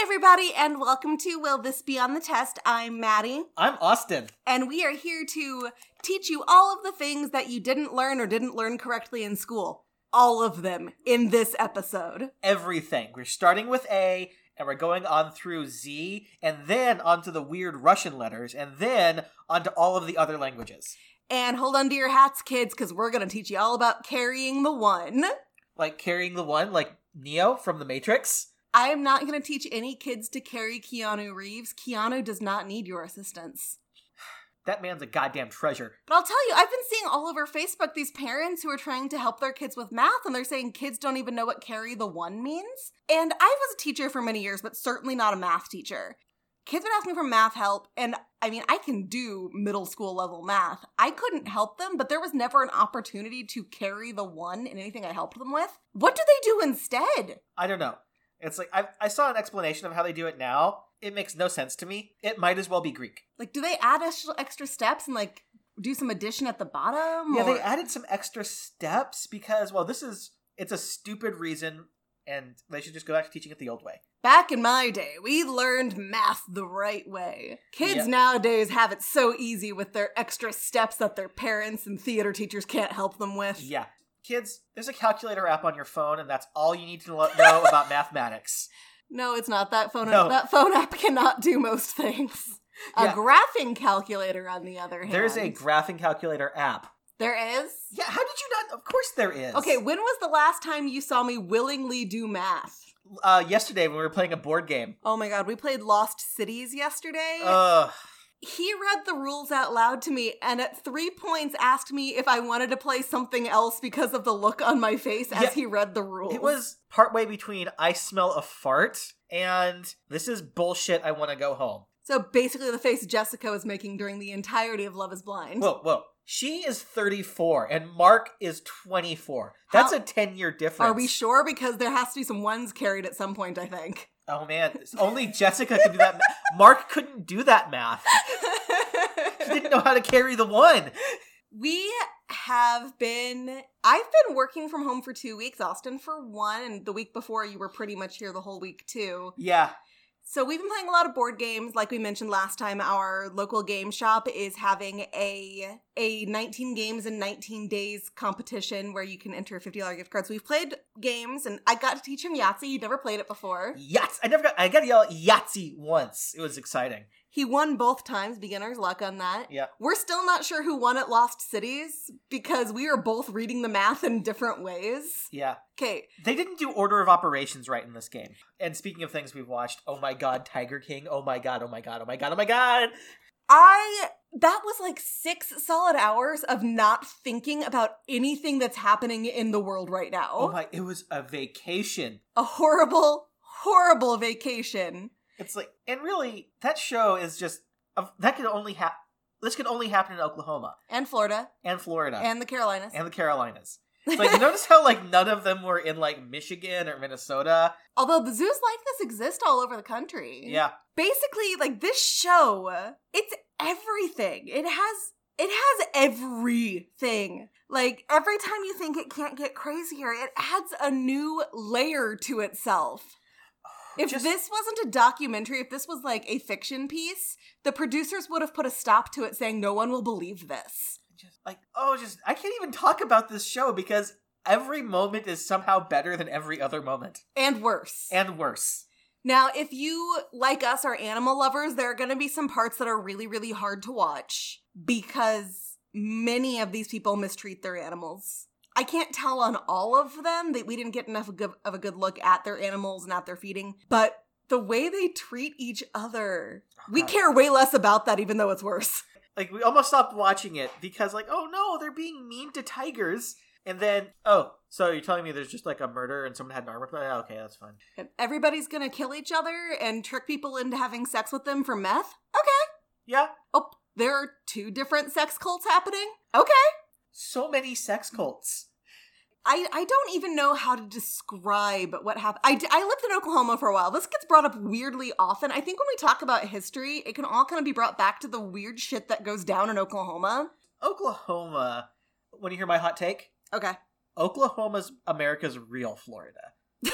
everybody, and welcome to Will This Be on the Test? I'm Maddie, I'm Austin. and we are here to teach you all of the things that you didn't learn or didn't learn correctly in school. All of them in this episode. Everything. We're starting with A, and we're going on through Z, and then onto the weird Russian letters, and then onto all of the other languages. And hold on to your hats, kids, because we're going to teach you all about carrying the one. Like carrying the one, like Neo from The Matrix. I am not going to teach any kids to carry Keanu Reeves. Keanu does not need your assistance. That man's a goddamn treasure. But I'll tell you, I've been seeing all over Facebook these parents who are trying to help their kids with math, and they're saying kids don't even know what carry the one means. And I was a teacher for many years, but certainly not a math teacher. Kids would ask me for math help, and I mean, I can do middle school level math. I couldn't help them, but there was never an opportunity to carry the one in anything I helped them with. What do they do instead? I don't know. It's like, I, I saw an explanation of how they do it now. It makes no sense to me. It might as well be Greek. Like, do they add extra extra steps and like do some addition at the bottom? Yeah, or- they added some extra steps because, well, this is, it's a stupid reason, and they should just go back to teaching it the old way. Back in my day, we learned math the right way. Kids Yeah. nowadays have it so easy with their extra steps that their parents and theater teachers can't help them with. Yeah. Kids, there's a calculator app on your phone, and that's all you need to lo- know about mathematics. No, it's not. That phone No. that phone app cannot do most things. A Yeah. graphing calculator, on the other hand. There's a graphing calculator app. There is? Yeah, how did you not? Of course there is. Okay, when was the last time you saw me willingly do math? Uh, yesterday when we were playing a board game. Oh my god, we played Lost Cities yesterday. Ugh. He read the rules out loud to me and at three points asked me if I wanted to play something else because of the look on my face as Yeah. he read the rules. It was partway between I smell a fart and this is bullshit. I want to go home. so basically the face Jessica was making during the entirety of Love is Blind. Whoa, whoa. She is 34 and Mark is 24. That's How- a 10 year difference. Are we sure? Because there has to be some ones carried at some point, I think. Oh man, only Jessica could do that. ma- Mark couldn't do that math. He didn't know how to carry the one. we have been I've been working from home for two weeks, Austin for one, and the week before you were pretty much here the whole week too. Yeah. So we've been playing a lot of board games. Like we mentioned last time, our local game shop is having a a 19 games in 19 days competition where you can enter $50 gift cards. We've played games and I got to teach him Yahtzee. He'd never played it before. Yahtzee. I never got. I got to yell Yahtzee once. It was exciting. He won both times, beginner's luck on that. Yeah. We're still not sure who won at Lost Cities because we are both reading the math in different ways. Yeah. Okay, They didn't do order of operations right in this game. And speaking of things we've watched, oh my god, Tiger King. Oh my god. Oh my god. Oh my god. Oh my god. I that was like six solid hours of not thinking about anything that's happening in the world right now. Oh my. It was a vacation. a horrible, horrible vacation. It's like, and really, that show is just that could only happen. This could only happen in Oklahoma And Florida and Florida and the Carolinas. and the Carolinas. It's like you notice how like none of them were in like Michigan or Minnesota. Although the zoos like this exist all over the country. Yeah. Basically, like this show, it's everything. It has it has everything. Like every time you think it can't get crazier, it adds a new layer to itself. If Just- this wasn't a documentary, if this was like a fiction piece, the producers would have put a stop to it saying no one will believe this. just like oh just i can't even talk about this show because every moment is somehow better than every other moment And worse. and worse Now, if you, like us, are animal lovers, there are going to be some parts that are really, really hard to watch because many of these people mistreat their animals. I can't tell on all of them that we didn't get enough of a good, of a good look at their animals and at their feeding, but the way they treat each other, we care way less about that, even though it's worse. like we almost stopped watching it because like oh no they're being mean to tigers and then oh so you're telling me there's just like a murder and someone had an armor oh, okay that's fine everybody's to kill each other and trick people into having sex with them for meth? Okay. yeah Oh, there are two different sex cults happening? Okay. so many sex cults I, I don't even know how to describe what happened. I lived in Oklahoma for a while. This gets brought up weirdly often. I think when we talk about history, it can all kind of be brought back to the weird shit that goes down in Oklahoma. oklahoma when you hear my hot take Okay. oklahoma's america's real florida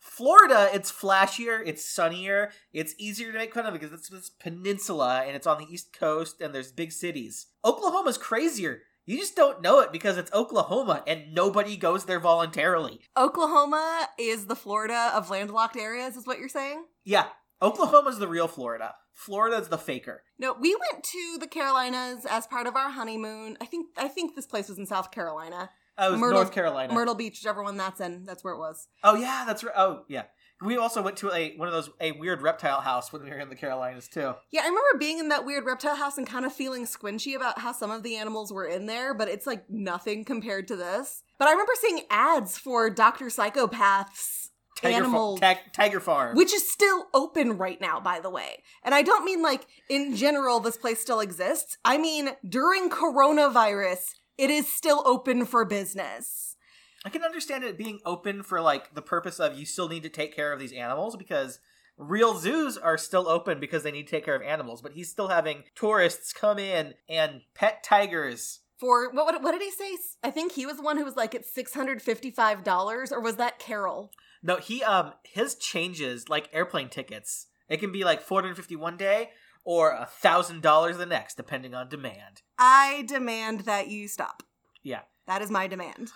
Florida, it's flashier, it's sunnier, it's easier to make fun of because it's this peninsula and it's on the east coast and there's big cities. Oklahoma's crazier. You just don't know it because it's Oklahoma and nobody goes there voluntarily. Oklahoma is the Florida of landlocked areas, is what you're saying? Yeah, Oklahoma's the real Florida. Florida's the faker. No, we went to the Carolinas as part of our honeymoon. I think I think this place was in South Carolina. Oh, it was Myrtle- North Carolina. Myrtle Beach, whichever one that's in. That's where it was. Oh yeah, that's right. Oh yeah. We also went to a one of those a weird reptile house when we were in the Carolinas too. Yeah, I remember being in that weird reptile house and kind of feeling squinchy about how some of the animals were in there, but it's like nothing compared to this. But I remember seeing ads for Dr. Psychopath's Tiger animal Fa- Tiger Farm. which is still open right now, by the way. And I don't mean like in general this place still exists. I mean during coronavirus, it is still open for business. I can understand it being open for like the purpose of you still need to take care of these animals because real zoos are still open because they need to take care of animals, but he's still having tourists come in and pet tigers. For what, what what did he say? I think he was the one who was like it's six hundred fifty five dollars, or was that Carol? No, he um his changes like airplane tickets. It can be like 450 one day or a thousand dollars the next, depending on demand. I demand that you stop. Yeah. That is my demand.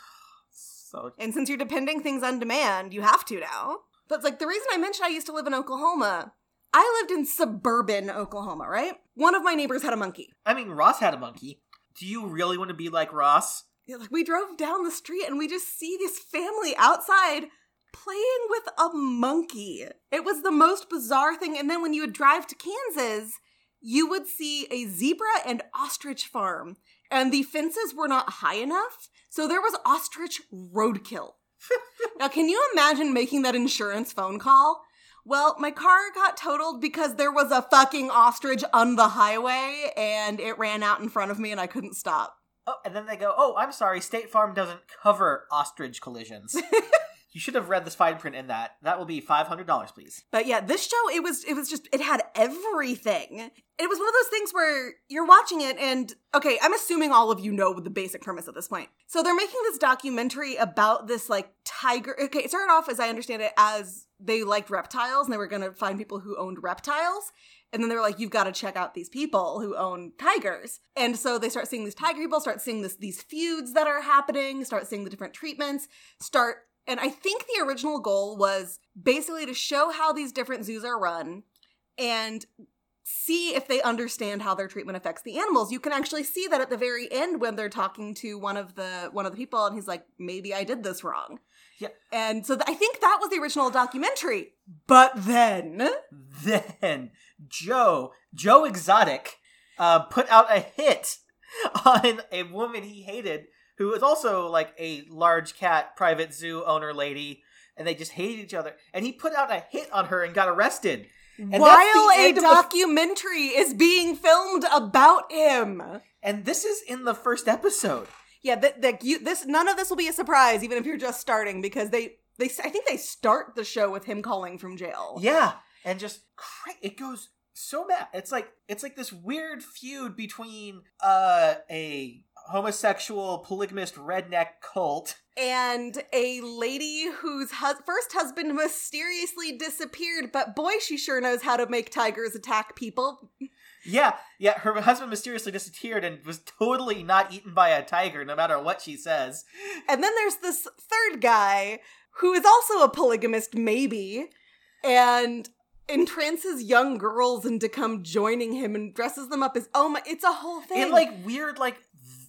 So And since you're depending things on demand, you have to now. But like the reason I mentioned I used to live in Oklahoma, I lived in suburban Oklahoma, right? One of my neighbors had a monkey. I mean, Ross had a monkey. Do you really want to be like Ross? Yeah, Like we drove down the street and we just see this family outside playing with a monkey. It was the most bizarre thing. And then when you would drive to Kansas, you would see a zebra and ostrich farm, and the fences were not high enough, so there was ostrich roadkill. now, can you imagine making that insurance phone call? Well, my car got totaled because there was a fucking ostrich on the highway and it ran out in front of me and I couldn't stop. Oh, and then they go, "Oh, I'm sorry, State Farm doesn't cover ostrich collisions." you should have read this fine print in that. That will be five hundred dollars, please. But yeah, this show it was it was just it had everything. It was one of those things where you're watching it and okay, I'm assuming all of you know the basic premise at this point. So they're making this documentary about this like tiger. Okay, it started off as I understand it as they liked reptiles and they were going to find people who owned reptiles. And then they were like, you've got to check out these people who own tigers. And so they start seeing these tiger people, start seeing this these feuds that are happening, start seeing the different treatments, start and I think the original goal was basically to show how these different zoos are run and see if they understand how their treatment affects the animals. You can actually see that at the very end when they're talking to one of the one of the people and he's like, "Maybe I did this wrong." Yeah. And so th- I think that was the original documentary. But then Then Joe, Joe Exotic, uh, put out a hit on a woman he hated, who was also like a large cat private zoo owner lady, and they just hated each other. And he put out a hit on her and got arrested. the while a end of the- documentary is being filmed about him. And this is in the first episode. Yeah, that that you this none of this will be a surprise, even if you're just starting, because they they I think they start the show with him calling from jail. Yeah, and just it goes so bad. It's like it's like this weird feud between uh a homosexual polygamist redneck cult. And a lady whose hus- first husband mysteriously disappeared, but boy, she sure knows how to make tigers attack people. Yeah, yeah, her husband mysteriously disappeared and was totally not eaten by a tiger, no matter what she says. And then there's this third guy who is also a polygamist, maybe, and entrances young girls into come joining him and dresses them up as oh my, it's a whole thing. In like weird like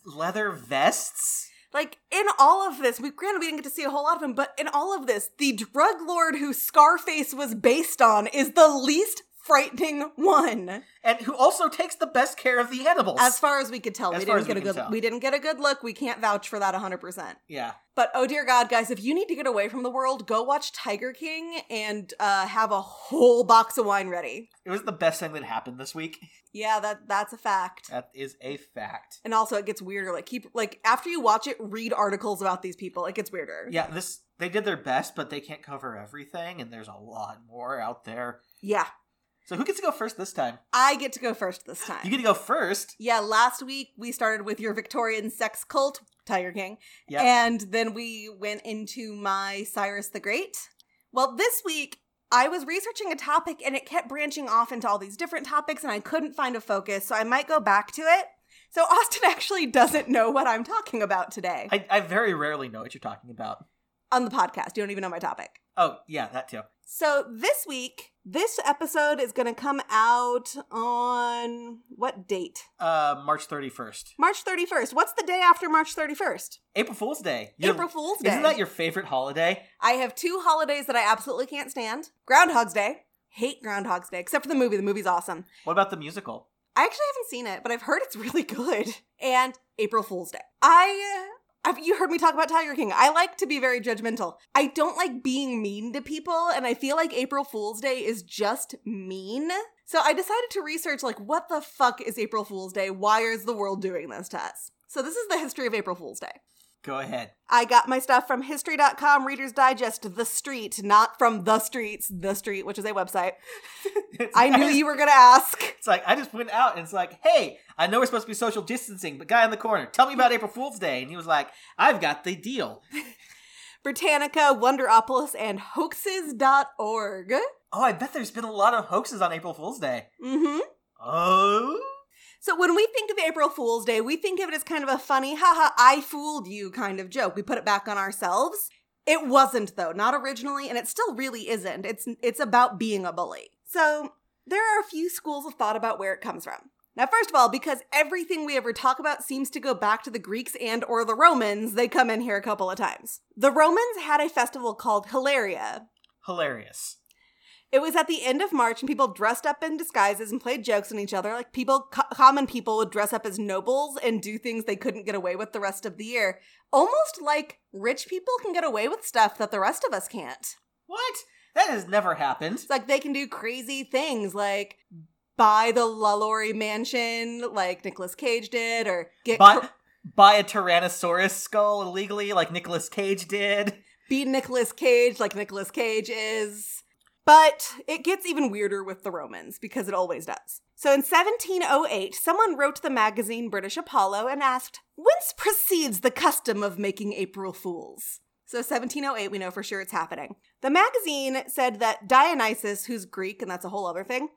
leather vests. Like in all of this, we granted we didn't get to see a whole lot of him, but in all of this, the drug lord who Scarface was based on is the least frightening one. And who also takes the best care of the animals. As far as we could tell, As we didn't get a good tell. we didn't get a good look. We can't vouch for that 100%. yeah. But oh dear god, guys, if you need to get away from the world, go watch Tiger King and uh, have a whole box of wine ready. It was the best thing that happened this week. Yeah, that that's a fact. That is a fact. And also, it gets weirder. Like keep like after you watch it, read articles about these people. It gets weirder. Yeah, this they did their best, but they can't cover everything, and there's a lot more out there. Yeah. So who gets to go first this time? I get to go first this time. You get to go first. Yeah, last week we started with your Victorian sex cult, Tiger King. Yep. And then we went into my Cyrus the Great, Well, this week I was researching a topic and it kept branching off into all these different topics and I couldn't find a focus, so I might go back to it. So Austin actually doesn't know what I'm talking about today I, I very rarely know what you're talking about. On the podcast. You don't even know my topic. Oh, yeah, that too. So this week, this episode is going to come out on what date? Uh, March 31st. March 31st. What's the day after March 31st? April Fool's Day. You're- April Fool's Day. Isn't that your favorite holiday? I have two holidays that I absolutely can't stand. Groundhog's Day. Hate Groundhog's Day, except for the movie. The movie's awesome. What about the musical? I actually haven't seen it, but I've heard it's really good. And April Fool's Day. I uh, you heard me talk about Tiger King? I like to be very judgmental. I don't like being mean to people, and I feel like April Fool's Day is just mean. So I decided to research like what the fuck is April Fool's Day? Why is the world doing this to us? So this is the history of April Fool's Day. Go ahead. I got my stuff from history.com, Reader's Digest, The Street, not from The Streets, The Street, which is a website. I knew you were going to ask. It's like I just went out and it's like, hey, I know we're supposed to be social distancing, but guy in the corner, tell me about April Fool's Day, and he was like, I've got the deal. Britannica, Wonderopolis, and hoaxes.org. Oh, I bet there's been a lot of hoaxes on April Fool's Day. Mm-hmm. Oh, So when we think of April Fool's Day, we think of it as kind of a funny, haha, I fooled you kind of joke. We put it back on ourselves. It wasn't though, not originally, and it still really isn't. It's it's about being a bully. So there are a few schools of thought about where it comes from. Now, first of all, because everything we ever talk about seems to go back to the Greeks and or the Romans, they come in here a couple of times. The Romans had a festival called Hilaria, hilarious. It was at the end of March, and people dressed up in disguises and played jokes on each other. Like people, co- common people would dress up as nobles and do things they couldn't get away with the rest of the year. Almost like rich people can get away with stuff that the rest of us can't. What? That has never happened. It's like they can do crazy things like buy the LaLaurie mansion like Nicolas Cage did, or get Buy, cr- buy a Tyrannosaurus skull illegally, like Nicolas Cage did. be Nicolas Cage like Nicolas Cage is. But it gets even weirder with the Romans because it always does. So in 1708, someone wrote the magazine British Apollo and asked, Whence proceeds the custom of making April Fools? So 1708, we know for sure it's happening. The magazine said that Dionysus, who's Greek, and that's a whole other thing,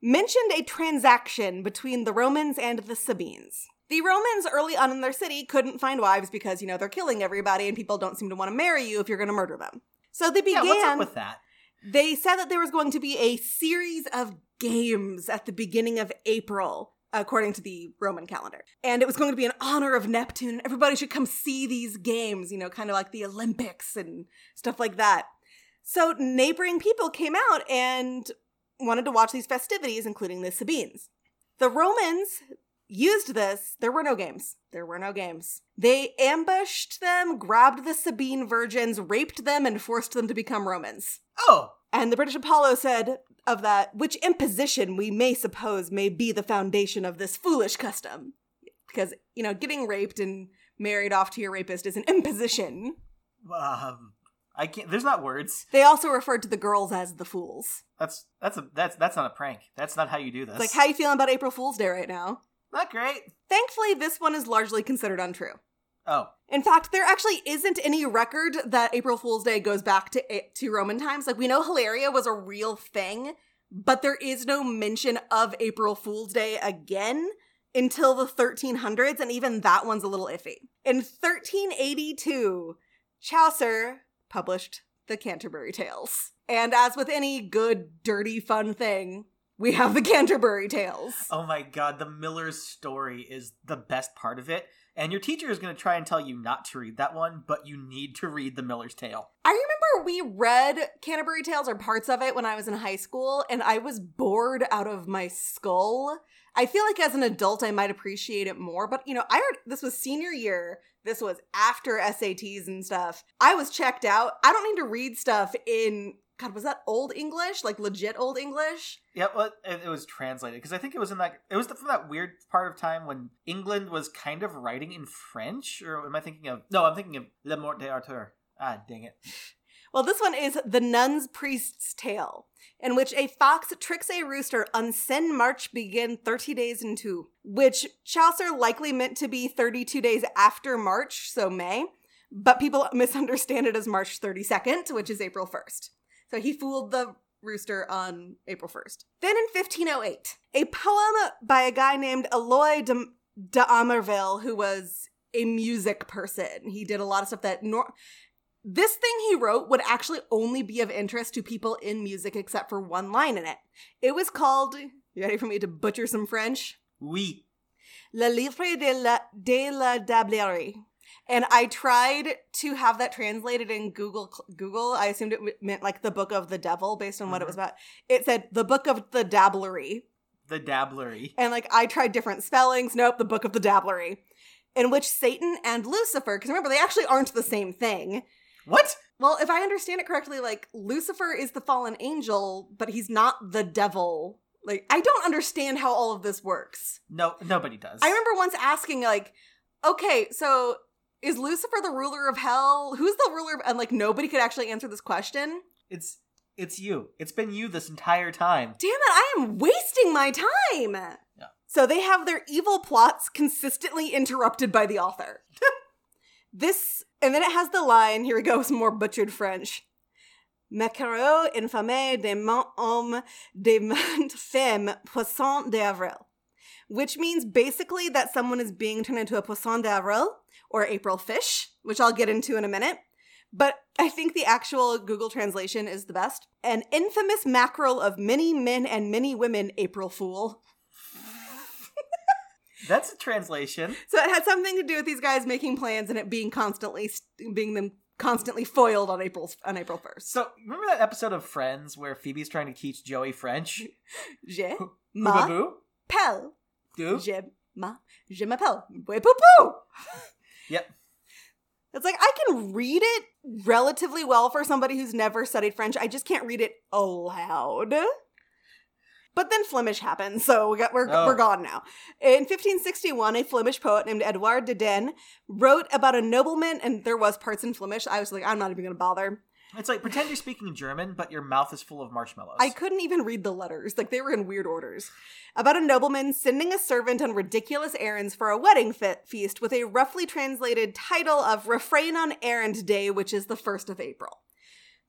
mentioned a transaction between the Romans and the Sabines. The Romans early on in their city couldn't find wives because, you know, they're killing everybody and people don't seem to want to marry you if you're going to murder them. So they began. Yeah, what's up with that? They said that there was going to be a series of games at the beginning of April, according to the Roman calendar. And it was going to be in honor of Neptune. Everybody should come see these games, you know, kind of like the Olympics and stuff like that. So neighboring people came out and wanted to watch these festivities, including the Sabines. The Romans used this. There were no games. There were no games. They ambushed them, grabbed the Sabine virgins, raped them, and forced them to become Romans. Oh, And the British Apollo said of that, which imposition we may suppose may be the foundation of this foolish custom. Because, you know, getting raped and married off to your rapist is an imposition. um, I can't. There's not words. They also referred to the girls as the fools. That's that's a that's that's not a prank. That's not how you do this. It's like, how you feeling about April Fool's Day right now? Not great. Thankfully, this one is largely considered untrue. Oh, In fact, there actually isn't any record that April Fool's Day goes back to eh, to Roman times. Like we know Hilaria was a real thing, but there is no mention of April Fool's Day again until the 1300s, and even that one's a little iffy. In 1382, Chaucer published the Canterbury Tales. And as with any good, dirty, fun thing, we have the Canterbury Tales. oh my God! The Miller's story is the best part of it, and your teacher is going to try and tell you not to read that one, but you need to read the Miller's Tale. I remember we read Canterbury Tales or parts of it when I was in high school, and I was bored out of my skull. I feel like as an adult, I might appreciate it more, but you know, I heard this was senior year. This was after SATs and stuff. I was checked out. I don't need to read stuff in, God, was that old English? Like legit old English? Yeah, well, it, it was translated because I think it was in that it was the, from that weird part of time when England was kind of writing in French, or am I thinking of? No, I'm thinking of Le Morte d'Arthur. Ah, dang it! Well, this one is The Nun's Priest's Tale, in which a fox tricks a rooster on Sen March begin 30 days into, which Chaucer likely meant to be 32 days after March, so May, but people misunderstand it as March 32nd, which is April 1st. So he fooled the rooster on April 1st. Then in 1508, a poem by a guy named Eloy de, de Amerville, who was a music person. He did a lot of stuff that nor- this thing he wrote would actually only be of interest to people in music except for one line in it. It was called, you ready for me to butcher some French? Oui. Le Livre de la, de la Diablerie. And I tried to have that translated in Google. Google, I assumed it meant like the book of the devil based on what it uh-huh. was about. It said the book of the dabblery. The dabblery. And like I tried different spellings. Nope, the book of the dabblery. In which Satan and Lucifer, because remember, they actually aren't the same thing. What? Well, if I understand it correctly, like Lucifer is the fallen angel, but he's not the devil. Like, I don't understand how all of this works. No, nobody does. I remember once asking, like, okay, so is Lucifer the ruler of hell? Who's the ruler of, and like nobody could actually answer this question. It's it's you. It's been you this entire time. Damn it, I am wasting my time. Yeah. So they have their evil plots consistently interrupted by the author. this, and then it has the line, here we go, some more butchered French. Maquereau infamé des mains hommes des mains femmes poisson d'avril. Which means basically that someone is being turned into a poisson d'avril, or April fish, which I'll get into in a minute. But I think the actual Google translation is the best. An infamous mackerel of many men and many women, April Fool. That's a translation. So it had something to do with these guys making plans and it being constantly being them constantly foiled on April on April first. So remember that episode of Friends where Phoebe's trying to teach Joey French? Je Ma m'appelle. Je ma je m'appelle. Oui, poo poo. Yep. It's like I can read it relatively well for somebody who's never studied French. I just can't read it aloud. But then Flemish happened, so we got, we're, Oh. we're gone now. In 1561, a Flemish poet named Edouard de Den wrote about a nobleman, and there was parts in Flemish. I was like, I'm not even going to bother. It's like pretend you're speaking German, but your mouth is full of marshmallows. I couldn't even read the letters. Like they were in weird orders. About a nobleman sending a servant on ridiculous errands for a wedding fe- feast with a roughly translated title of Refrain on Errand Day, which is the 1st of April.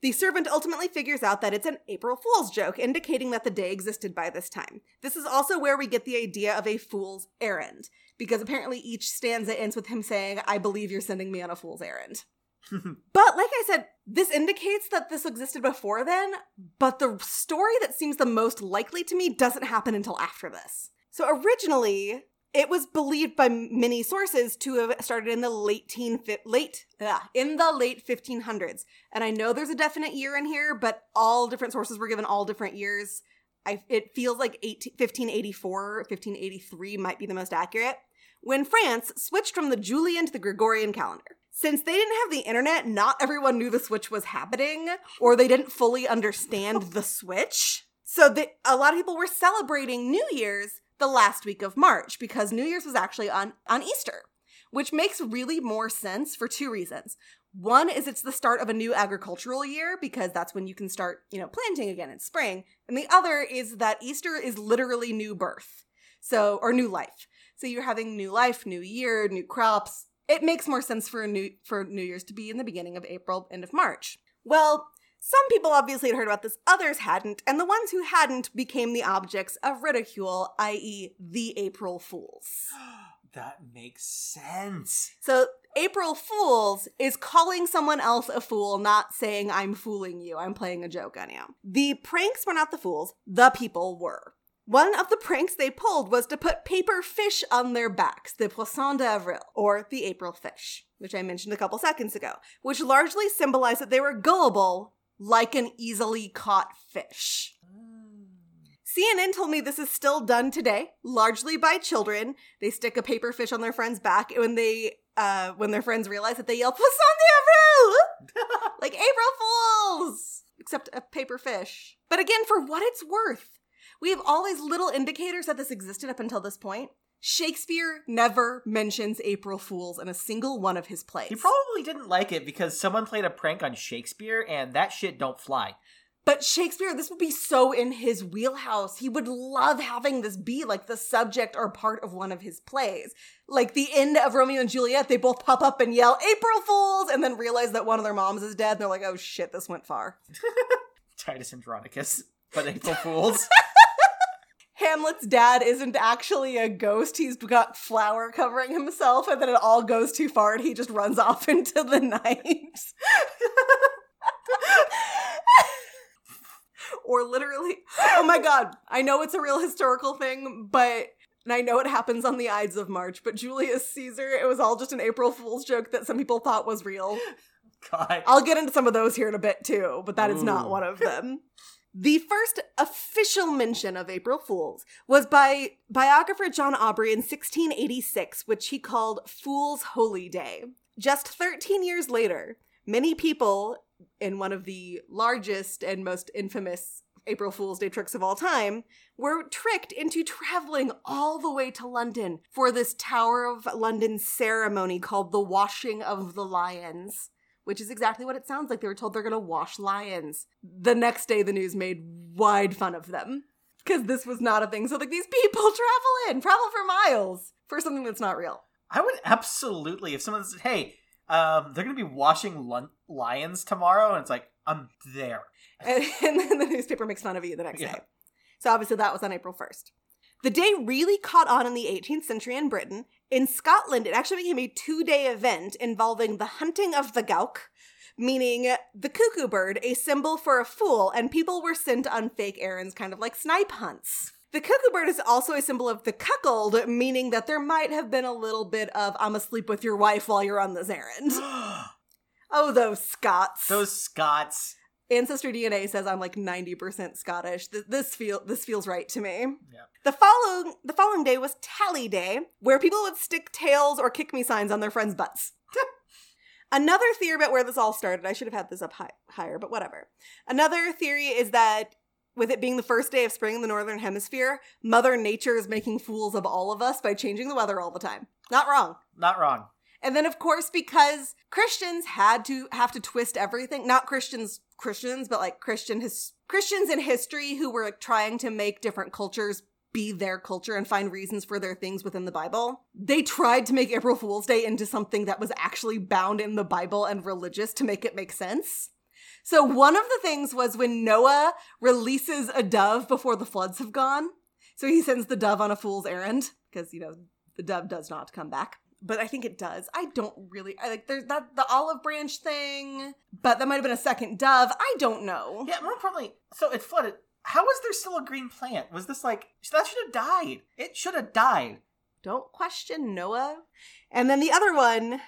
The servant ultimately figures out that it's an April Fool's joke, indicating that the day existed by this time. This is also where we get the idea of a fool's errand, because apparently each stanza ends with him saying, I believe you're sending me on a fool's errand. But like I said, this indicates that this existed before then, but the story that seems the most likely to me doesn't happen until after this. So originally, it was believed by many sources to have started in the late teen late ah, in the late 1500s. And I know there's a definite year in here, but all different sources were given all different years. I, it feels like 18, 1584, 1583 might be the most accurate. When France switched from the Julian to the Gregorian calendar. Since they didn't have the internet, not everyone knew the switch was happening, or they didn't fully understand the switch. So that a lot of people were celebrating New Year's the last week of March because New Year's was actually on, on Easter, which makes really more sense for two reasons. One is it's the start of a new agricultural year because that's when you can start, you know, planting again in spring. And the other is that Easter is literally new birth. So, or new life. So you're having new life, new year, new crops. It makes more sense for a new for New Year's to be in the beginning of April, end of March. Well, some people obviously had heard about this, others hadn't, and the ones who hadn't became the objects of ridicule, i.e., the April Fools. that makes sense. So, April Fools is calling someone else a fool, not saying, I'm fooling you, I'm playing a joke on you. The pranks were not the fools, the people were. One of the pranks they pulled was to put paper fish on their backs, the poisson d'avril, or the April fish, which I mentioned a couple seconds ago, which largely symbolized that they were gullible, like an easily caught fish. CNN told me this is still done today, largely by children. They stick a paper fish on their friend's back when they uh when their friends realize that they yell Poisson d'Avril! like April Fools! Except a paper fish. But again, for what it's worth, we have all these little indicators that this existed up until this point. Shakespeare never mentions April Fools in a single one of his plays. He probably didn't like it because someone played a prank on Shakespeare and that shit don't fly. But Shakespeare, this would be so in his wheelhouse. He would love having this be like the subject or part of one of his plays. Like the end of Romeo and Juliet, they both pop up and yell, April Fools! And then realize that one of their moms is dead. And they're like, oh shit, this went far. Titus Andronicus, but April Fools. Hamlet's dad isn't actually a ghost. He's got flour covering himself, and then it all goes too far and he just runs off into the night. or literally, oh my god, I know it's a real historical thing, but. And I know it happens on the Ides of March, but Julius Caesar, it was all just an April Fool's joke that some people thought was real. God. I'll get into some of those here in a bit too, but that is not one of them. The first official mention of April Fools was by biographer John Aubrey in 1686, which he called Fool's Holy Day. Just 13 years later, many people in one of the largest and most infamous April Fool's Day tricks of all time were tricked into traveling all the way to London for this Tower of London ceremony called the Washing of the Lions which is exactly what it sounds like. They were told they're going to wash lions. The next day, the news made wide fun of them because this was not a thing. So, like, these people travel in, travel for miles for something that's not real. I would absolutely, if someone said, hey, um, they're going to be washing lun- lions tomorrow, and it's like, I'm there. And, and then the newspaper makes fun of you the next Yeah. day. So, obviously, that was on April 1st. The day really caught on in the 18th century in Britain. In Scotland, it actually became a two day event involving the hunting of the gowk, meaning the cuckoo bird, a symbol for a fool, and people were sent on fake errands, kind of like snipe hunts. The cuckoo bird is also a symbol of the cuckold, meaning that there might have been a little bit of I'm asleep with your wife while you're on this errand. Oh, those Scots. Those Scots. Ancestry DNA says I'm like 90% Scottish. Th- This feel this feels right to me. Yeah. The following the following day was Tally Day, where people would stick tails or kick me signs on their friends' butts. Another theory about where this all started, I should have had this up high, higher, but whatever. Another theory is that with it being the first day of spring in the northern hemisphere, Mother Nature is making fools of all of us by changing the weather all the time. Not wrong. Not wrong. And then of course because Christians had to have to twist everything, not Christians Christians, but like Christian his Christians in history who were like, trying to make different cultures be their culture and find reasons for their things within the Bible. They tried to make April Fool's Day into something that was actually bound in the Bible and religious to make it make sense. So one of the things was when Noah releases a dove before the floods have gone. So he sends the dove on a fool's errand because you know the dove does not come back. But I think it does. I don't really. I like there's that the olive branch thing, but that might have been a second dove. I don't know. Yeah, more importantly, so it flooded. How was there still a green plant? Was this like that should have died? It should have died. Don't question Noah. And then the other one,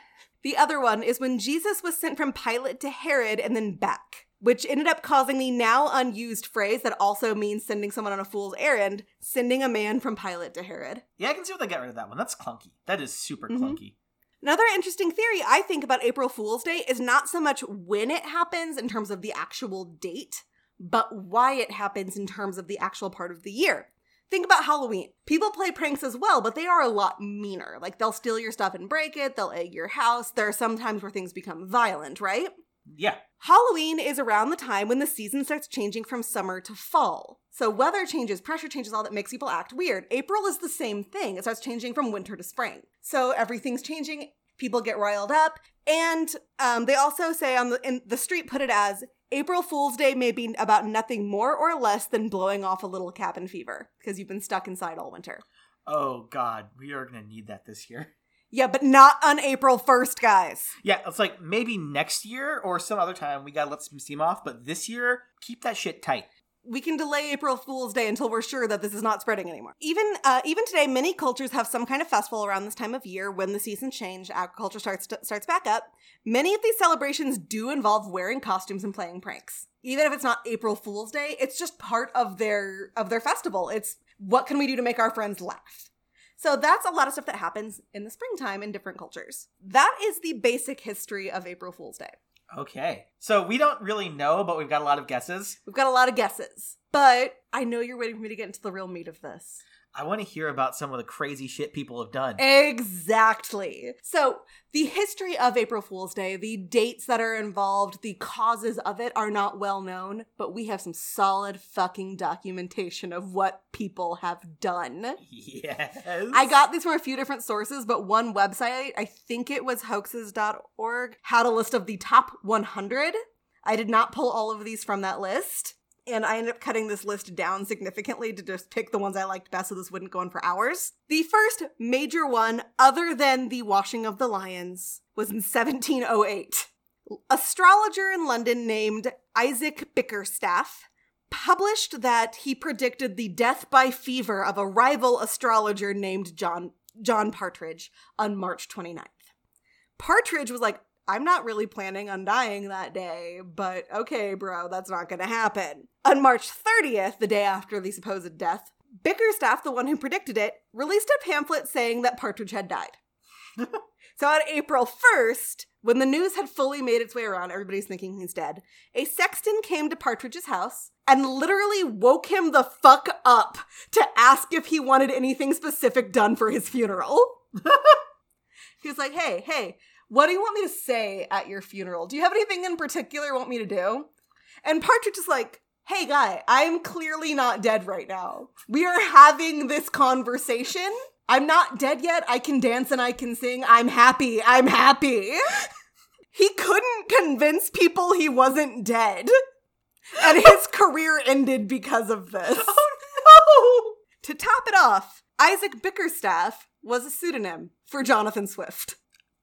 the other one is when Jesus was sent from Pilate to Herod and then back, which ended up causing the now unused phrase that also means sending someone on a fool's errand, sending a man from Pilate to Herod. Yeah, I can see what they got rid of that one. That's clunky. That is super Mhm. clunky. Another interesting theory I think about April Fool's Day is not so much when it happens in terms of the actual date, but why it happens in terms of the actual part of the year. Think about Halloween. People play pranks as well, but they are a lot meaner. Like they'll steal your stuff and break it, they'll egg your house. There are some times where things become violent, right? Yeah. Halloween is around the time when the season starts changing from summer to fall. So weather changes, pressure changes, all that makes people act weird. April is the same thing. It starts changing from winter to spring. So everything's changing. People get riled up, and um, they also say on the in the street put it as April Fool's Day may be about nothing more or less than blowing off a little cabin fever because you've been stuck inside all winter. Oh God, we are gonna need that this year. Yeah, but not on April 1st, guys. Yeah, it's like maybe next year or some other time we gotta let some steam off, but this year, keep that shit tight. we can delay April Fool's Day until we're sure that this is not spreading anymore. Even uh, even today, many cultures have some kind of festival around this time of year when the seasons change, agriculture starts starts back up. Many of these celebrations do involve wearing costumes and playing pranks. Even if it's not April Fool's Day, it's just part of their of their festival. It's what can we do to make our friends laugh. So that's a lot of stuff that happens in the springtime in different cultures. That is the basic history of April Fool's Day. Okay. So we don't really know, but we've got a lot of guesses. We've got a lot of guesses, but I know you're waiting for me to get into the real meat of this. I want to hear about some of the crazy shit people have done. Exactly. So, the history of April Fool's Day, the dates that are involved, the causes of it are not well known, but we have some solid fucking documentation of what people have done. Yes. I got these from a few different sources, but one website, I think it was hoaxes.org, had a list of the top 100. I did not pull all of these from that list. And I ended up cutting this list down significantly to just pick the ones I liked best so this wouldn't go on for hours. The first major one, other than the washing of the lions, was in 1708. Astrologer in London named Isaac Bickerstaff published that he predicted the death by fever of a rival astrologer named John John Partridge on March 29th. Partridge was like, I'm not really planning on dying that day, but okay, bro, that's not gonna happen. On March 30th, the day after the supposed death, Bickerstaff, the one who predicted it, released a pamphlet saying that Partridge had died. so on April 1st, when the news had fully made its way around, everybody's thinking he's dead. A sexton came to Partridge's house and literally woke him the fuck up to ask if he wanted anything specific done for his funeral. he was like, hey, hey, what do you want me to say at your funeral? Do you have anything in particular you want me to do? And Partridge is like, hey, guy, I'm clearly not dead right now. We are having this conversation. I'm not dead yet. I can dance and I can sing. I'm happy. I'm happy. he couldn't convince people he wasn't dead. And his career ended because of this. Oh no! To top it off, Isaac Bickerstaff was a pseudonym for Jonathan Swift.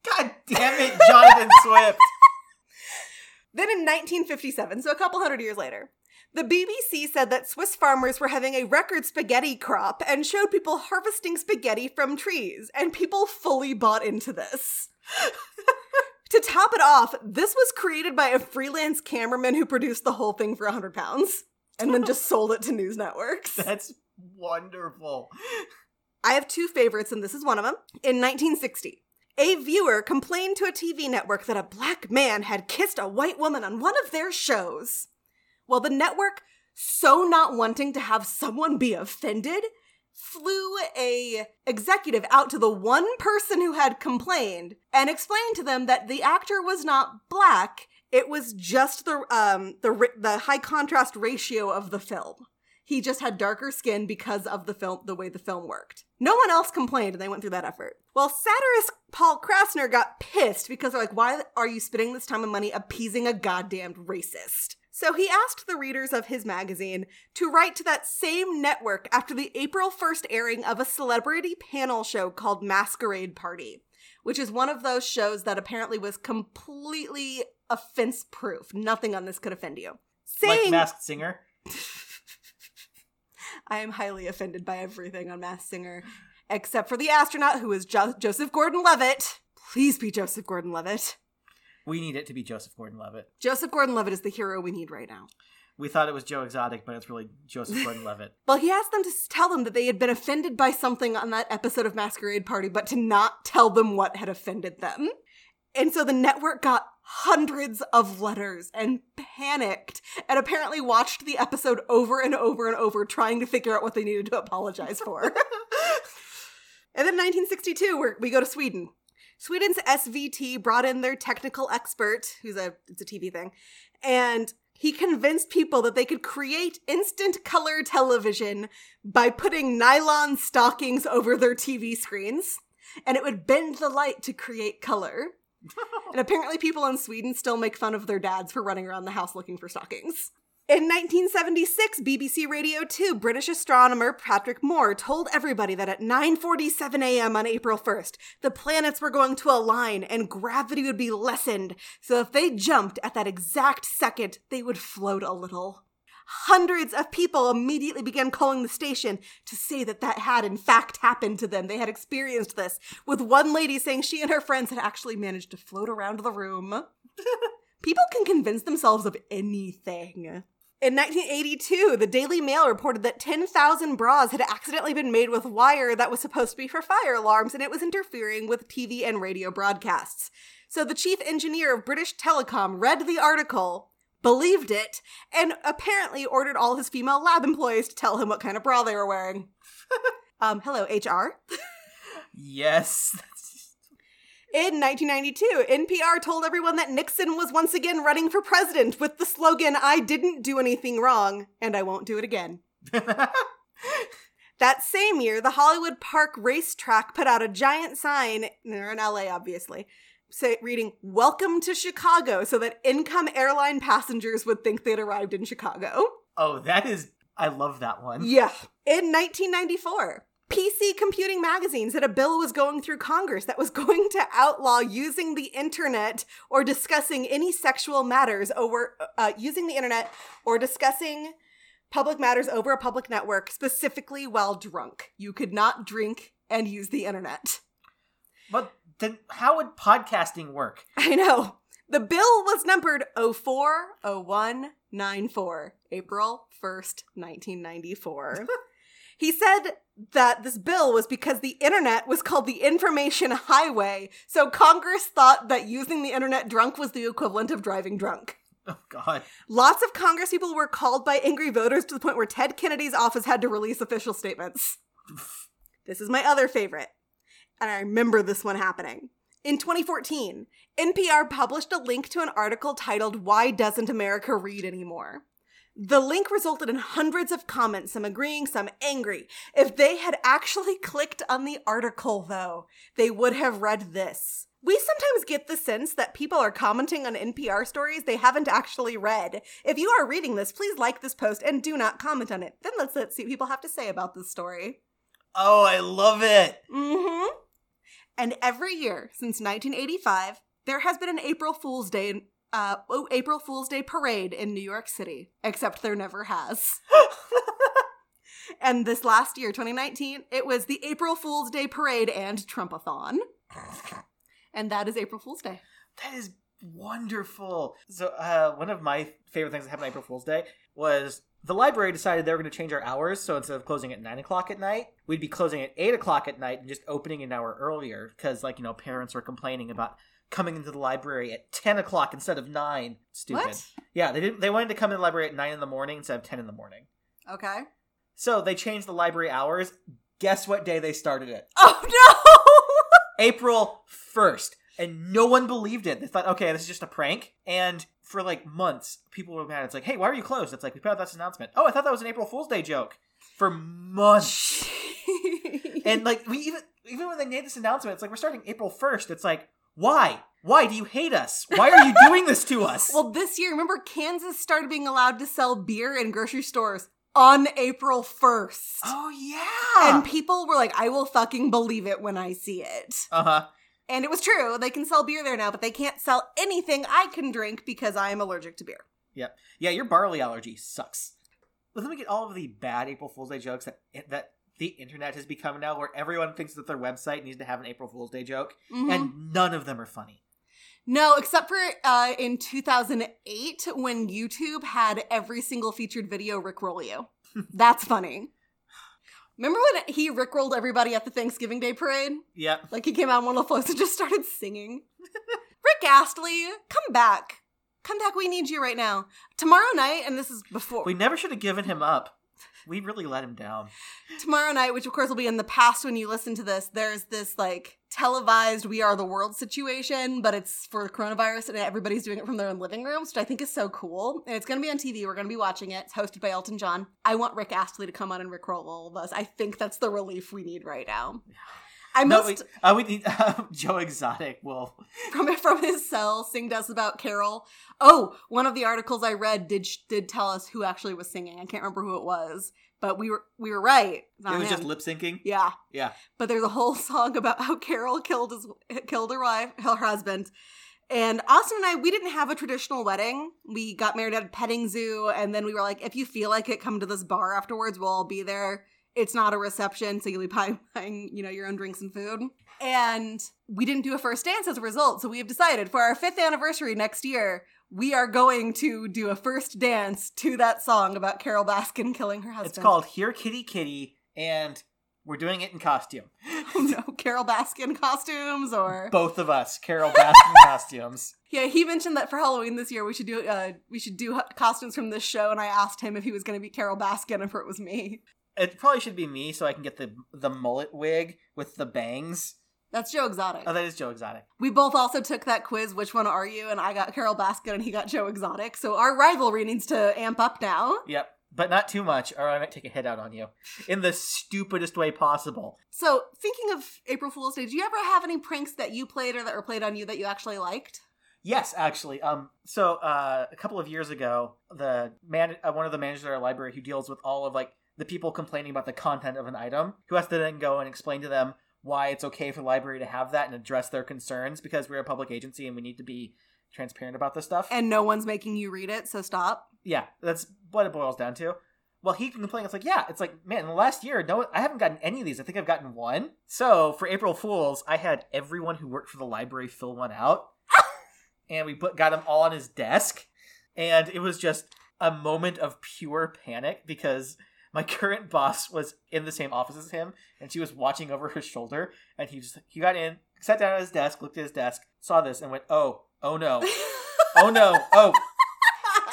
God damn it, Jonathan Swift. Then in 1957, so a couple hundred years later, the BBC said that Swiss farmers were having a record spaghetti crop and showed people harvesting spaghetti from trees, and people fully bought into this. to top it off, this was created by a freelance cameraman who produced the whole thing for 100 pounds and then just sold it to news networks. That's wonderful. I have two favorites, and this is one of them. In 1960, a viewer complained to a TV network that a black man had kissed a white woman on one of their shows. Well, the network, so not wanting to have someone be offended, flew a executive out to the one person who had complained and explained to them that the actor was not black. It was just the um the the high contrast ratio of the film. He just had darker skin because of the film, the way the film worked. No one else complained, and they went through that effort. Well, satirist Paul Krassner got pissed because they're like, "Why are you spending this time and money appeasing a goddamned racist?" So he asked the readers of his magazine to write to that same network after the April 1st airing of a celebrity panel show called Masquerade Party, which is one of those shows that apparently was completely offense proof. Nothing on this could offend you. Like Saying Masked Singer. I am highly offended by everything on Masked Singer, except for the astronaut who is jo- Joseph Gordon Levitt. Please be Joseph Gordon Levitt. We need it to be Joseph Gordon Levitt. Joseph Gordon Levitt is the hero we need right now. We thought it was Joe Exotic, but it's really Joseph Gordon Levitt. Well, he asked them to tell them that they had been offended by something on that episode of Masquerade Party, but to not tell them what had offended them. And so the network got hundreds of letters and panicked and apparently watched the episode over and over and over trying to figure out what they needed to apologize for. and then 1962, we're, we go to Sweden. Sweden's SVT brought in their technical expert, who's a it's a TV thing, and he convinced people that they could create instant color television by putting nylon stockings over their TV screens, and it would bend the light to create color. and apparently, people in Sweden still make fun of their dads for running around the house looking for stockings. In 1976, BBC Radio 2 British astronomer Patrick Moore told everybody that at 9:47 a.m. on April 1st, the planets were going to align and gravity would be lessened. So if they jumped at that exact second, they would float a little. Hundreds of people immediately began calling the station to say that that had in fact happened to them. They had experienced this, with one lady saying she and her friends had actually managed to float around the room. People can convince themselves of anything. In 1982, the Daily Mail reported that 10,000 bras had accidentally been made with wire that was supposed to be for fire alarms and it was interfering with TV and radio broadcasts. So the chief engineer of British Telecom read the article, believed it, and apparently ordered all his female lab employees to tell him what kind of bra they were wearing. um, hello, HR. yes. In 1992, NPR told everyone that Nixon was once again running for president with the slogan, I didn't do anything wrong, and I won't do it again. That same year, the Hollywood Park Racetrack put out a giant sign, they're in LA obviously, say, reading, Welcome to Chicago, so that income airline passengers would think they'd arrived in Chicago. Oh, that is. I love that one. Yeah. In 1994, PC Computing Magazine said a bill was going through Congress that was going to outlaw using the internet or discussing any sexual matters over uh, using the internet or discussing public matters over a public network, specifically while drunk. You could not drink and use the internet. But then, how would podcasting work? I know. The bill was numbered 040194, April 1st, 1994. he said that this bill was because the internet was called the information highway, so Congress thought that using the internet drunk was the equivalent of driving drunk. Oh God. Lots of Congress people were called by angry voters to the point where Ted Kennedy's office had to release official statements. This is my other favorite, and I remember this one happening. In 2014, NPR published a link to an article titled Why Doesn't America Read Anymore? The link resulted in hundreds of comments, some agreeing, some angry. If they had actually clicked on the article, though, they would have read this. We sometimes get the sense that people are commenting on NPR stories they haven't actually read. If you are reading this, please like this post and do not comment on it. Then let's, let's see what people have to say about this story. Oh, I love it. Mm-hmm. And every year since 1985, there has been an April Fool's Day, uh, oh, April Fool's Day parade in New York City. Except there never has. and this last year, 2019, it was the April Fool's Day parade and Trumpathon. And that is April Fool's Day. That is wonderful. So, uh, one of my favorite things that happened on April Fool's Day was the library decided they were going to change our hours. So instead of closing at nine o'clock at night, we'd be closing at eight o'clock at night and just opening an hour earlier because, like, you know, parents were complaining about coming into the library at ten o'clock instead of nine. Stupid. What? Yeah, they didn't. They wanted to come in the library at nine in the morning instead of ten in the morning. Okay. So they changed the library hours. Guess what day they started it? Oh no! April 1st. And no one believed it. They thought, okay, this is just a prank. And for like months, people were mad. It's like, hey, why are you closed? It's like, we put out this announcement. Oh, I thought that was an April Fool's Day joke. For months. and like, we even, even when they made this announcement, it's like, we're starting April 1st. It's like, why? Why do you hate us? Why are you doing this to us? well, this year, remember Kansas started being allowed to sell beer in grocery stores on April 1st. oh, yeah. And people were like, I will fucking believe it when I see it. uh huh. And it was true. They can sell beer there now, but they can't sell anything I can drink because I am allergic to beer. Yep. Yeah, your barley allergy sucks. But then we get all of the bad April Fool's Day jokes that that the internet has become now, where everyone thinks that their website needs to have an April Fool's Day joke, Mhm. and none of them are funny. No, except for uh, in 2008 when YouTube had every single featured video Rickroll you. That's funny. Remember when he Rickrolled everybody at the Thanksgiving Day parade? Yep. Like he came out on one of the floats and just started singing. Rick Astley, come back. Come back, we need you right now. Tomorrow night, and this is before We never should have given him up. We really let him down. tomorrow night, which of course will be in the past when you listen to this, there's this like televised We Are the World situation, but it's for coronavirus and everybody's doing it from their own living rooms, which I think is so cool. And it's going to be on TV. We're going to be watching it. It's hosted by Elton John. I want Rick Astley to come on and Rickroll all of us. I think that's the relief we need right now. I No, must, we, uh, we need Joe Exotic will. from from his cell, sing to us about Carole. Oh, one of the articles I read did did tell us who actually was singing. I can't remember who it was, but we were we were right. It was him. just lip syncing. yeah. Yeah. but there's a whole song about how Carole killed his killed her wife, her husband. And Austin and I, we didn't have a traditional wedding. We got married at a petting zoo, and then we were like, if you feel like it, come to this bar afterwards. We'll all be there. It's not a reception, so you'll be buying, buying, you know, your own drinks and food. And we didn't do a first dance as a result. So we have decided for our fifth anniversary next year, we are going to do a first dance to that song about Carole Baskin killing her husband. It's called Here Kitty Kitty, and we're doing it in costume. oh no, Carole Baskin costumes or Both of us, Carole Baskin costumes. Yeah, he mentioned that for Halloween this year we should do uh we should do costumes from this show, and I asked him if he was going to be Carole Baskin if it was me. It probably should be me, so I can get the the mullet wig with the bangs. That's Joe Exotic. Oh, that is Joe Exotic. we both also took that quiz. Which one are you? And I got Carole Baskin, and he got Joe Exotic. So our rivalry needs to amp up now. Yep, but not too much, or I might take a hit out on you in the stupidest way possible. So thinking of April Fool's Day, do you ever have any pranks that you played or that were played on you that you actually liked? Yes, actually. Um, so uh, a couple of years ago, the man, uh, one of the managers at our library, who deals with all of like the people complaining about the content of an item, who has to then go and explain to them why it's okay for the library to have that and address their concerns because we're a public agency and we need to be transparent about this stuff. And no one's making you read it, so stop. yeah, that's what it boils down to. Well, he can complain. It's like, yeah, it's like, man, in the last year, no, I haven't gotten any of these. I think I've gotten one. So for April Fools, I had everyone who worked for the library fill one out, and we put got them all on his desk, and it was just a moment of pure panic because my current boss was in the same office as him, and she was watching over his shoulder, and he just he got in, sat down at his desk, looked at his desk, saw this, and went, oh, oh no, oh no, oh,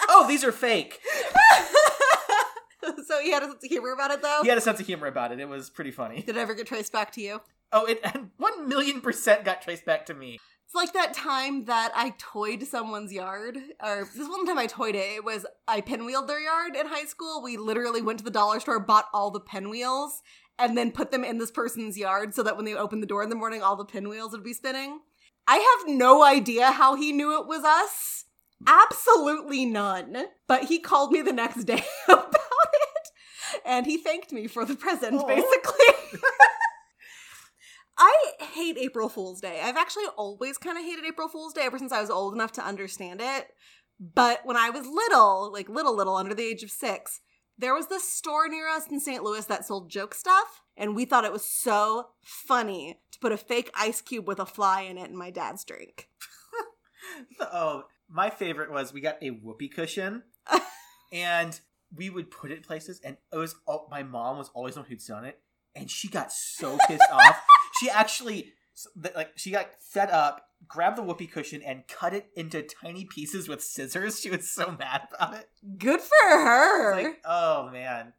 oh, these are fake. so he had a sense of humor about it, though. He had a sense of humor about it. It was pretty funny. Did it ever get traced back to you? Oh, it one million percent got traced back to me. It's like that time that I toyed someone's yard, or this one time I toyed it. It was I pinwheeled their yard in high school. We literally went to the dollar store, bought all the pinwheels, and then put them in this person's yard so that when they opened the door in the morning, all the pinwheels would be spinning. I have no idea how he knew it was us. Absolutely none. But he called me the next day about it, and he thanked me for the present, Aw. basically. I hate April Fool's Day. I've actually always kind of hated April Fool's Day ever since I was old enough to understand it. But when I was little, like little, little, under the age of six, there was this store near us in St. Louis that sold joke stuff. And we thought it was so funny to put a fake ice cube with a fly in it in my dad's drink. Oh, my favorite was we got a whoopee cushion, and we would put it places, and it was all, my mom was always the one who'd on it, and she got so pissed off. She actually like she got fed up, grabbed the whoopee cushion, and cut it into tiny pieces with scissors. She was so mad about it. Good for her. Like, oh man,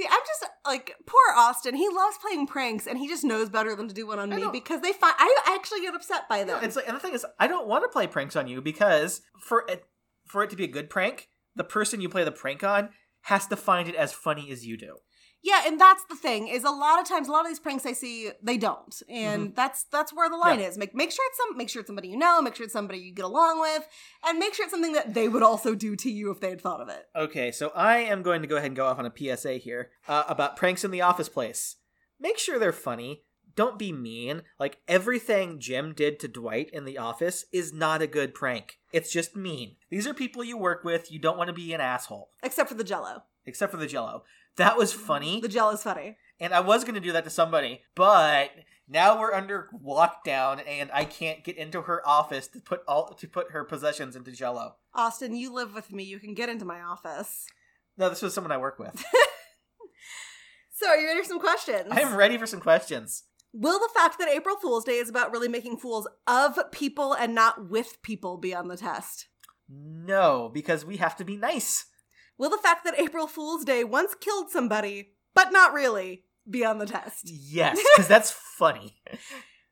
See, I'm just like poor Austin. He loves playing pranks, and he just knows better than to do one on I me because they find I actually get upset by them. it's like, and the thing is, I don't want to play pranks on you because for it for it to be a good prank, the person you play the prank on has to find it as funny as you do. Yeah, and that's the thing is a lot of times a lot of these pranks I see they don't, and that's that's where the line Mm-hmm. Yeah. is. Make make sure it's some make sure it's somebody you know, make sure it's somebody you get along with, and make sure it's something that they would also do to you if they had thought of it. Okay, so I am going to go ahead and go off on a PSA here uh, about pranks in the office place. Make sure they're funny. Don't be mean. Like everything Jim did to Dwight in the office is not a good prank. It's just mean. These are people you work with. You don't want to be an asshole. Except for the Jello. Except for the Jello. That was funny, The gel is funny. and I was going to do that to somebody, but now we're under lockdown, and I can't get into her office to put all to put her possessions into Jello. Austin, you live with me. You can get into my office. No, this was someone I work with. So, are you ready for some questions? I am ready for some questions. Will the fact that April Fool's Day is about really making fools of people and not with people be on the test? No, because we have to be nice. Will the fact that April Fool's Day once killed somebody, but not really, be on the test? Yes, because that's funny.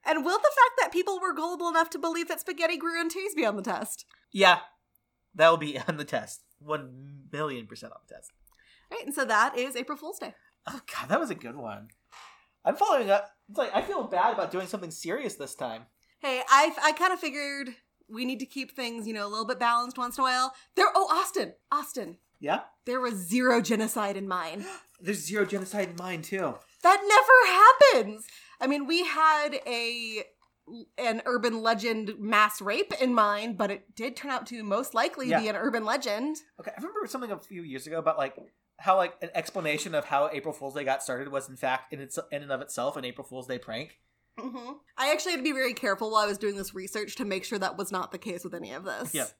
And will the fact that people were gullible enough to believe that spaghetti grew in trees be on the test? Yeah, that will be on the test. One million percent on the test. Right, and so that is April Fool's Day. Oh god, that was a good one. I'm following up. It's like I feel bad about doing something serious this time. Hey, I I kind of figured we need to keep things, you know, a little bit balanced once in a while. There, oh, Austin, Austin, Yeah, there was zero genocide in mine. there's zero genocide in mine too. That never happens. I mean, we had a an urban legend mass rape in mine, but it did turn out to most likely Yeah. be an urban legend. Okay, I remember something a few years ago about like how like an explanation of how April Fool's Day got started was in fact in its in and of itself an April Fool's Day prank. hmm I actually had to be very careful while I was doing this research to make sure that was not the case with any of this. Yep.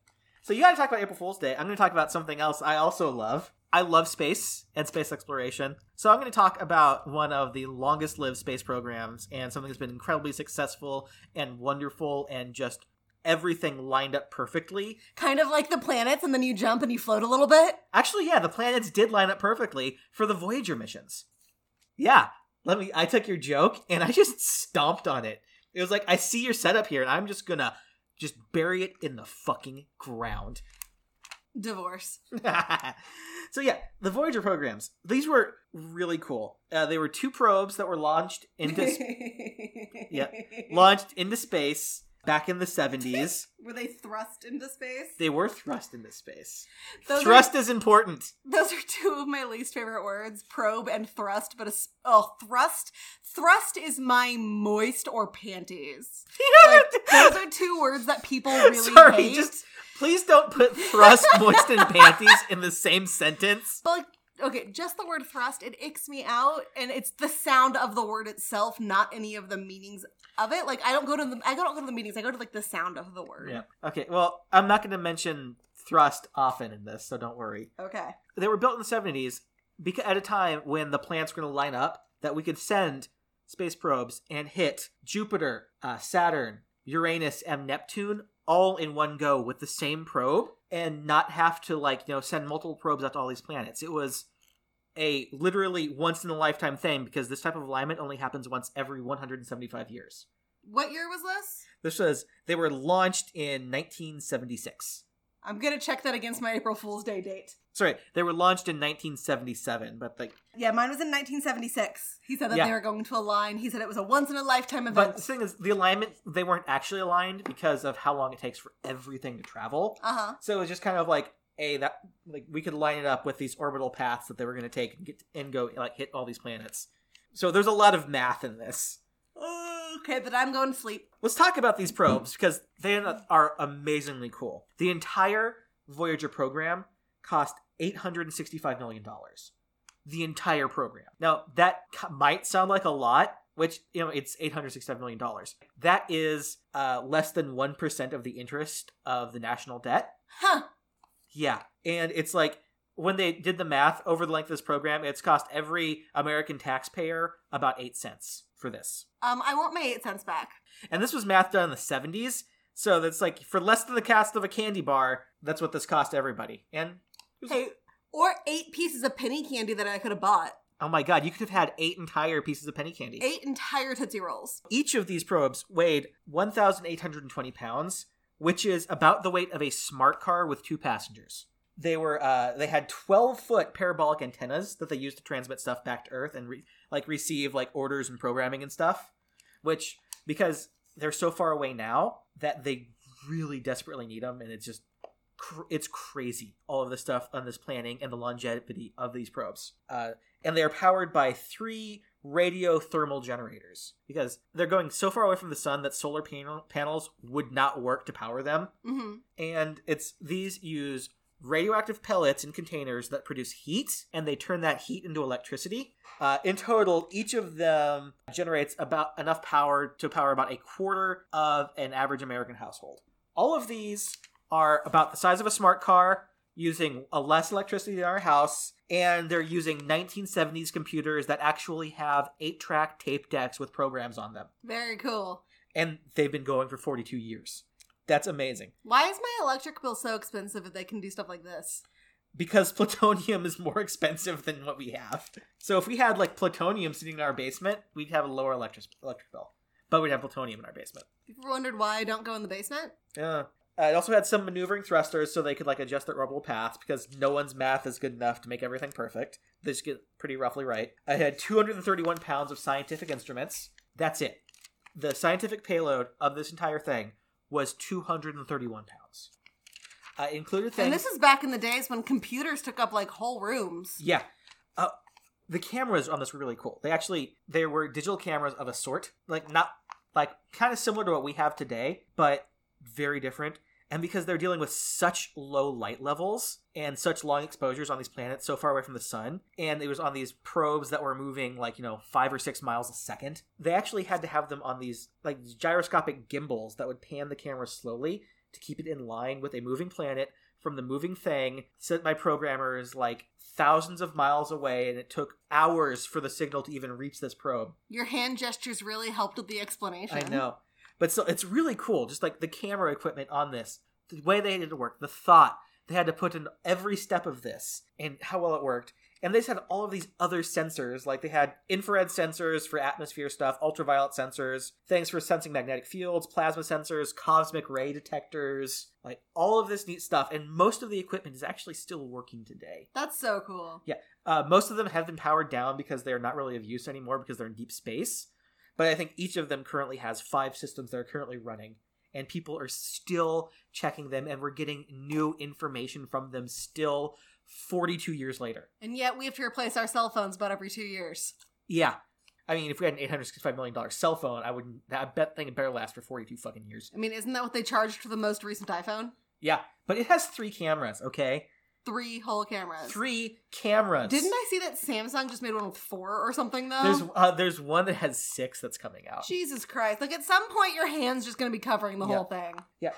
So you got to talk about April Fool's Day. I'm going to talk about something else I also love. I love space and space exploration. So I'm going to talk about one of the longest lived space programs and something that's been incredibly successful and wonderful and just everything lined up perfectly. Kind of like the planets, and then you jump and you float a little bit. Actually, yeah, the planets did line up perfectly for the Voyager missions. Yeah, let me I took your joke and I just stomped on it. It was like I see your setup here and I'm just going to just bury it in the fucking ground. Divorce. so yeah, the Voyager programs. These were really cool. Uh, they were two probes that were launched into sp- launched into space. Back in the 70s. Were they thrust into space? They were thrust into space. Those thrust is important. Those are two of my least favorite words, probe and thrust, but a, oh, thrust. Thrust is my moist or panties. Like, those are two words that people really Sorry, hate. just please don't put thrust, moist, and panties in the same sentence. But like, okay, just the word thrust, it icks me out, and it's the sound of the word itself, not any of the meanings of it. Like, I don't go to the, I don't go to the meanings. I go to like the sound of the word. Yeah. Okay. Well, I'm not going to mention thrust often in this, so don't worry. Okay. They were built in the 70s because at a time when the planets were going to line up that we could send space probes and hit Jupiter, uh, Saturn, Uranus, and Neptune all in one go with the same probe and not have to like you know send multiple probes out to all these planets. It was a literally once in a lifetime thing because this type of alignment only happens once every 175 years. What year was this? This was they were launched in 1976. I'm gonna check that against my April Fool's Day date. Sorry, they were launched in 1977, but like Yeah, mine was in 1976. He said that Yeah. they were going to align. He said it was a once in a lifetime event. But the thing is, the alignment, they weren't actually aligned because of how long it takes for everything to travel. Uh huh. So it was just kind of like, a that like we could line it up with these orbital paths that they were going to take and get and go like hit all these planets. So there's a lot of math in this. Okay, but I'm going to sleep. Let's talk about these probes because they are amazingly cool. The entire Voyager program cost $865 million. The entire program. Now, that might sound like a lot, which, you know, it's $865 million. That is uh, less than 1% of the interest of the national debt. Huh. Yeah. And it's like when they did the math over the length of this program, it's cost every American taxpayer about 8 cents for this. Um, I want my eight cents back. And this was math done in the 70s. So that's like for less than the cost of a candy bar, that's what this cost everybody. And Hey, or eight pieces of penny candy that I could have bought. oh my god, you could have had eight entire pieces of penny candy. Eight entire Tootsie Rolls. Each of these probes weighed 1,820 pounds, which is about the weight of a smart car with two passengers. They were uh, they had 12 foot parabolic antennas that they used to transmit stuff back to Earth and re- like receive like orders and programming and stuff. Which because they're so far away now that they really desperately need them, and it's just cr- it's crazy all of the stuff on this planning and the longevity of these probes. Uh, and they are powered by three radio thermal generators because they're going so far away from the sun that solar panel- panels would not work to power them. Mm-hmm. And it's these use radioactive pellets in containers that produce heat, and they turn that heat into electricity. Uh, in total, each of them generates about enough power to power about a quarter of an average American household. All of these are about the size of a smart car, using a less electricity than our house, and they're using 1970s computers that actually have eight-track tape decks with programs on them. Very cool. And they've been going for 42 years. That's amazing. Why is my electric bill so expensive if they can do stuff like this? because plutonium is more expensive than what we have. So if we had like plutonium sitting in our basement, we'd have a lower electric electric bill. But we'd have plutonium in our basement. People wondered why I don't go in the basement? Yeah. Uh, it also had some maneuvering thrusters so they could like adjust their orbital paths because no one's math is good enough to make everything perfect. They just get pretty roughly right. I had 231 pounds of scientific instruments. That's it. The scientific payload of this entire thing was 231 pounds. Uh, included things. And this is back in the days when computers took up like whole rooms. Yeah. Uh, the cameras on this were really cool. They actually they were digital cameras of a sort, like not like kind of similar to what we have today, but very different. And because they're dealing with such low light levels and such long exposures on these planets so far away from the sun, and it was on these probes that were moving like, you know, five or six miles a second, they actually had to have them on these like gyroscopic gimbals that would pan the camera slowly to keep it in line with a moving planet from the moving thing sent my programmers like thousands of miles away and it took hours for the signal to even reach this probe Your hand gestures really helped with the explanation. i know but so it's really cool just like the camera equipment on this the way they had it to work the thought they had to put in every step of this and how well it worked and they just had all of these other sensors like they had infrared sensors for atmosphere stuff ultraviolet sensors things for sensing magnetic fields plasma sensors cosmic ray detectors like all of this neat stuff and most of the equipment is actually still working today That's so cool. uh, most of them have been powered down because they're not really of use anymore because they're in deep space. But I think each of them currently has five systems that are currently running. and people are still checking them, and we're getting new information from them still 42 years later. And yet we have to replace our cell phones about every two years. Yeah. I mean, if we had an $865 million cell phone, I wouldn't, I bet thing would better last for 42 fucking years. I mean, isn't that what they charged for the most recent iPhone? Yeah. But it has three cameras, okay? Three whole cameras. Three cameras. Didn't I see that Samsung just made one with four or something though? There's uh, there's one that has six that's coming out. Jesus Christ! Like at some point, your hand's just going to be covering the Yeah. whole thing. Yeah.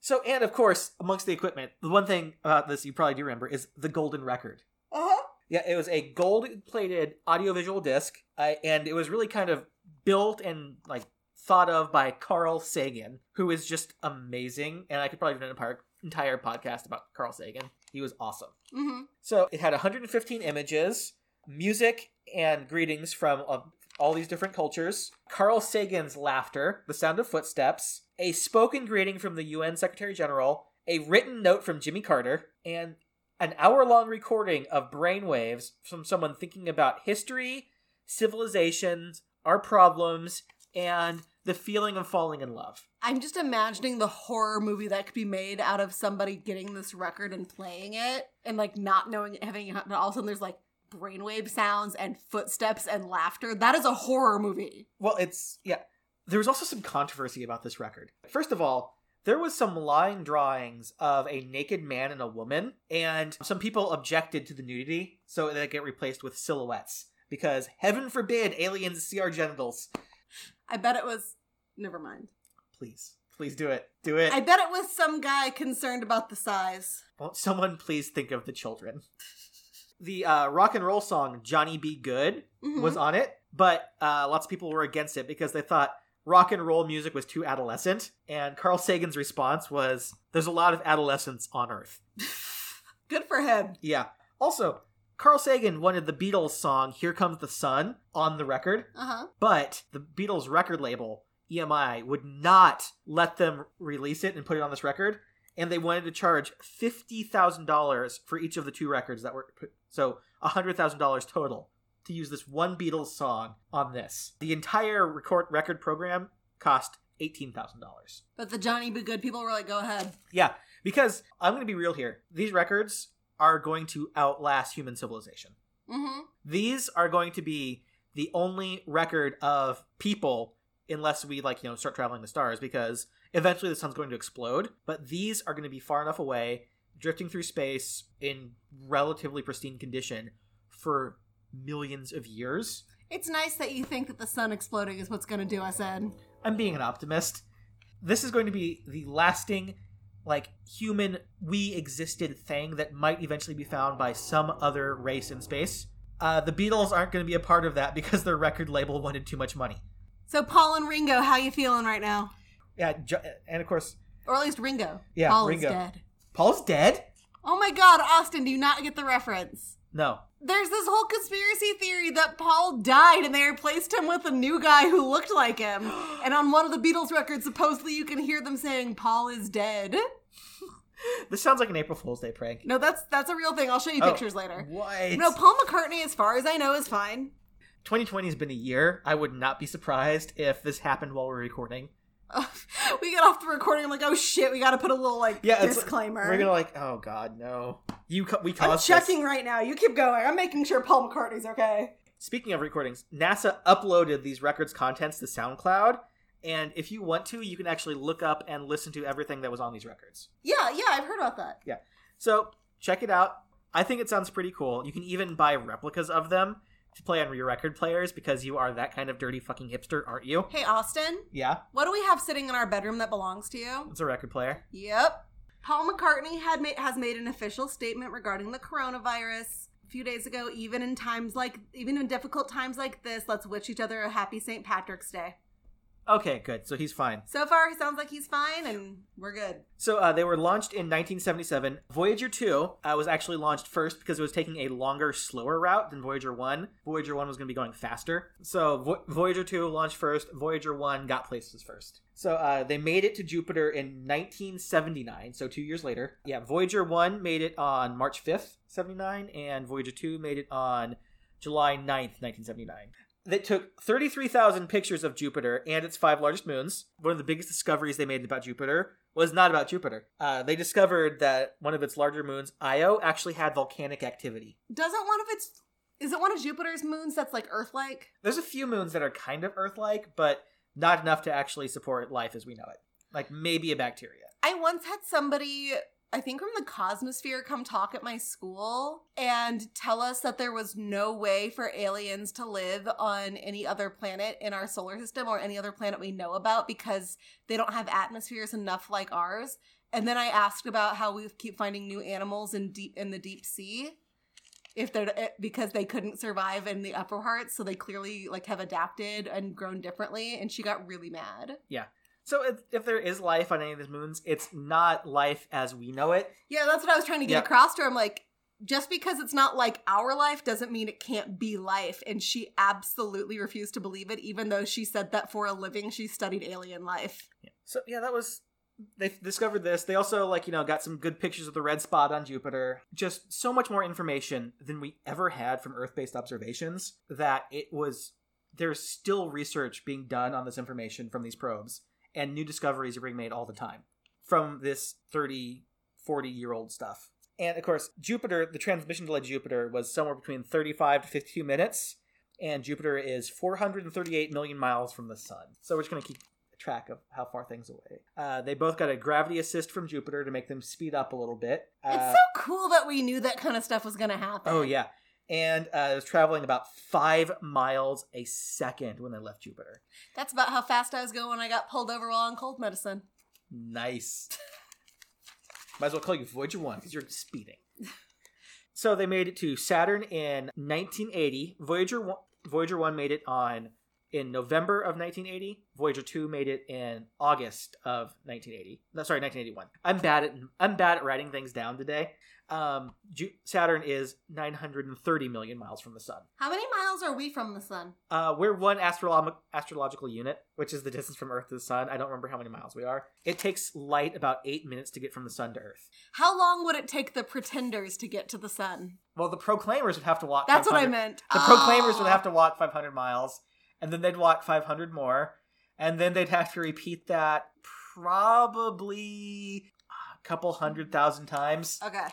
So, and of course, amongst the equipment, the one thing about this you probably do remember is the golden record. Uh huh. Yeah, it was a gold-plated audiovisual disc, uh, and it was really kind of built and like thought of by Carl Sagan, who is just amazing. And I could probably do an entire entire podcast about Carl Sagan. He was awesome. Mm-hmm. So it had 115 images, music, and greetings from uh, all these different cultures. Carl Sagan's laughter, the sound of footsteps, a spoken greeting from the UN Secretary General, a written note from Jimmy Carter, and an hour long recording of brainwaves from someone thinking about history, civilizations, our problems, and the feeling of falling in love. I'm just imagining the horror movie that could be made out of somebody getting this record and playing it, and like not knowing it, having it, and all of a sudden there's like brainwave sounds and footsteps and laughter. That is a horror movie. Well, it's yeah. There was also some controversy about this record. First of all, there was some line drawings of a naked man and a woman, and some people objected to the nudity, so they get replaced with silhouettes because heaven forbid aliens see our genitals. I bet it was. Never mind. Please, please do it, do it. I bet it was some guy concerned about the size. Won't someone please think of the children? The uh, rock and roll song "Johnny B. Goode" Mhm. was on it, but uh, lots of people were against it because they thought rock and roll music was too adolescent. And Carl Sagan's response was, "There's a lot of adolescence on Earth." Good for him. Yeah. Also, Carl Sagan wanted the Beatles song "Here Comes the Sun" on the record, Uh huh. but the Beatles record label EMI would not let them release it and put it on this record, and they wanted to charge fifty thousand dollars for each of the two records that were put, so hundred thousand dollars total to use this one Beatles song on this. The entire record record program cost eighteen thousand dollars. But the Johnny B. Goode people were like, go ahead. Yeah, because I'm going to be real here. These records are going to outlast human civilization. Mm-hmm. these are going to be the only record of people unless we like you know start traveling the stars because eventually the sun's going to explode but these are going to be far enough away drifting through space in relatively pristine condition for millions of years It's nice that you think that the sun exploding is what's going to do us in. i'm being an optimist this is going to be the lasting like human we existed thing that might eventually be found by some other race in space uh, the beatles aren't going to be a part of that because their record label wanted too much money So Paul and Ringo, how you feeling right now? Yeah, and of course, Or at least Ringo. Yeah, Paul Ringo. is dead. Paul's dead. Oh my god, Austin, do you not get the reference? No, There's this whole conspiracy theory that Paul died and they replaced him with a new guy who looked like him. And on one of the Beatles records, supposedly you can hear them saying Paul is dead. this sounds like an April Fool's Day prank. No, that's that's a real thing. I'll show you Oh, pictures later. What? No, Paul McCartney, as far as I know, is fine. 2020 has been a year. I would not be surprised if this happened while we're recording. we get off the recording, I'm like, oh shit, we gotta put a little like Yeah, disclaimer. We're gonna like, oh god, no. You ca- we I'm caused checking this. right now. You keep going. I'm making sure Paul McCartney's okay. Speaking of recordings, NASA uploaded these records contents to SoundCloud, and if you want to, you can actually look up and listen to everything that was on these records. Yeah, yeah, I've heard about that. Yeah, so check it out. I think it sounds pretty cool. You can even buy replicas of them to play on your record players because you are that kind of dirty fucking hipster, aren't you? Hey, Austin, Yeah, what do we have sitting in our bedroom that belongs to you? it's a record player. Yep. Paul McCartney had ma- has made an official statement regarding the coronavirus a few days ago. Even in times like, even in difficult times like this, let's wish each other a happy St. Patrick's Day. Okay, good. So he's fine. So far, it sounds like he's fine, and we're good. So uh, they were launched in 1977. Voyager 2 uh, was actually launched first because it was taking a longer, slower route than Voyager 1. Voyager 1 was going to be going faster. So Vo- Voyager 2 launched first. Voyager 1 got places first. So uh, they made it to Jupiter in 1979, so two years later. Yeah, Voyager 1 made it on March 5th, 79, and Voyager 2 made it on July 9th, 1979. They took 33,000 pictures of Jupiter and its five largest moons. One of the biggest discoveries they made about Jupiter was not about Jupiter. Uh, they discovered that one of its larger moons, Io, actually had volcanic activity. Doesn't one of its is it one of Jupiter's moons that's like Earth-like? There's a few moons that are kind of Earth like, but not enough to actually support life as we know it. Like maybe a bacteria. I once had somebody, I think from the Cosmosphere, come talk at my school and tell us that there was no way for aliens to live on any other planet in our solar system or any other planet we know about because they don't have atmospheres enough like ours. And then I asked about how we keep finding new animals in deep in the deep sea. If they're eh, because they couldn't survive in the upper parts, so they clearly like have adapted and grown differently. And she got really mad. So if, if there is life on any of these moons, it's not life as we know it. Yeah, that's what I was trying to get Yeah. across to her. I'm like, just because it's not like our life doesn't mean it can't be life. And she absolutely refused to believe it, even though she said that for a living she studied alien life. So yeah, that was they discovered this. They also like you know got some good pictures of the red spot on Jupiter. Just so much more information than we ever had from Earth-based observations that it was there's still research being done on this information from these probes and new discoveries are being made all the time from this 30 40 year old stuff. And of course, Jupiter, the transmission delay to Jupiter was somewhere between 35 to 52 minutes and Jupiter is 438 million miles from the sun. So we're just going to keep track of how far things away. Uh, they both got a gravity assist from Jupiter to make them speed up a little bit. Uh, it's so cool that we knew that kind of stuff was going to happen. oh yeah, and uh, it was traveling about five miles a second when they left Jupiter. That's about how fast I was going when I got pulled over while on cold medicine. Nice. Might as well call you Voyager One because you're speeding. So they made it to Saturn in 1980. Voyager One, Voyager One made it on in November of 1980. Voyager Two made it in August of 1980. No, sorry, 1981. I'm bad at I'm bad at writing things down today. Um, Ju- Saturn is 930 million miles from the sun. How many miles are we from the sun? Uh, we're one astrolo- astrological unit, which is the distance from Earth to the sun. I don't remember how many miles we are. It takes light about eight minutes to get from the sun to Earth. How long would it take the pretenders to get to the sun? Well, the Proclaimers would have to walk. That's what I meant. The Proclaimers would have to walk 500 miles, and then they'd walk 500 more, and then they'd have to repeat that probably a couple hundred thousand times. Okay.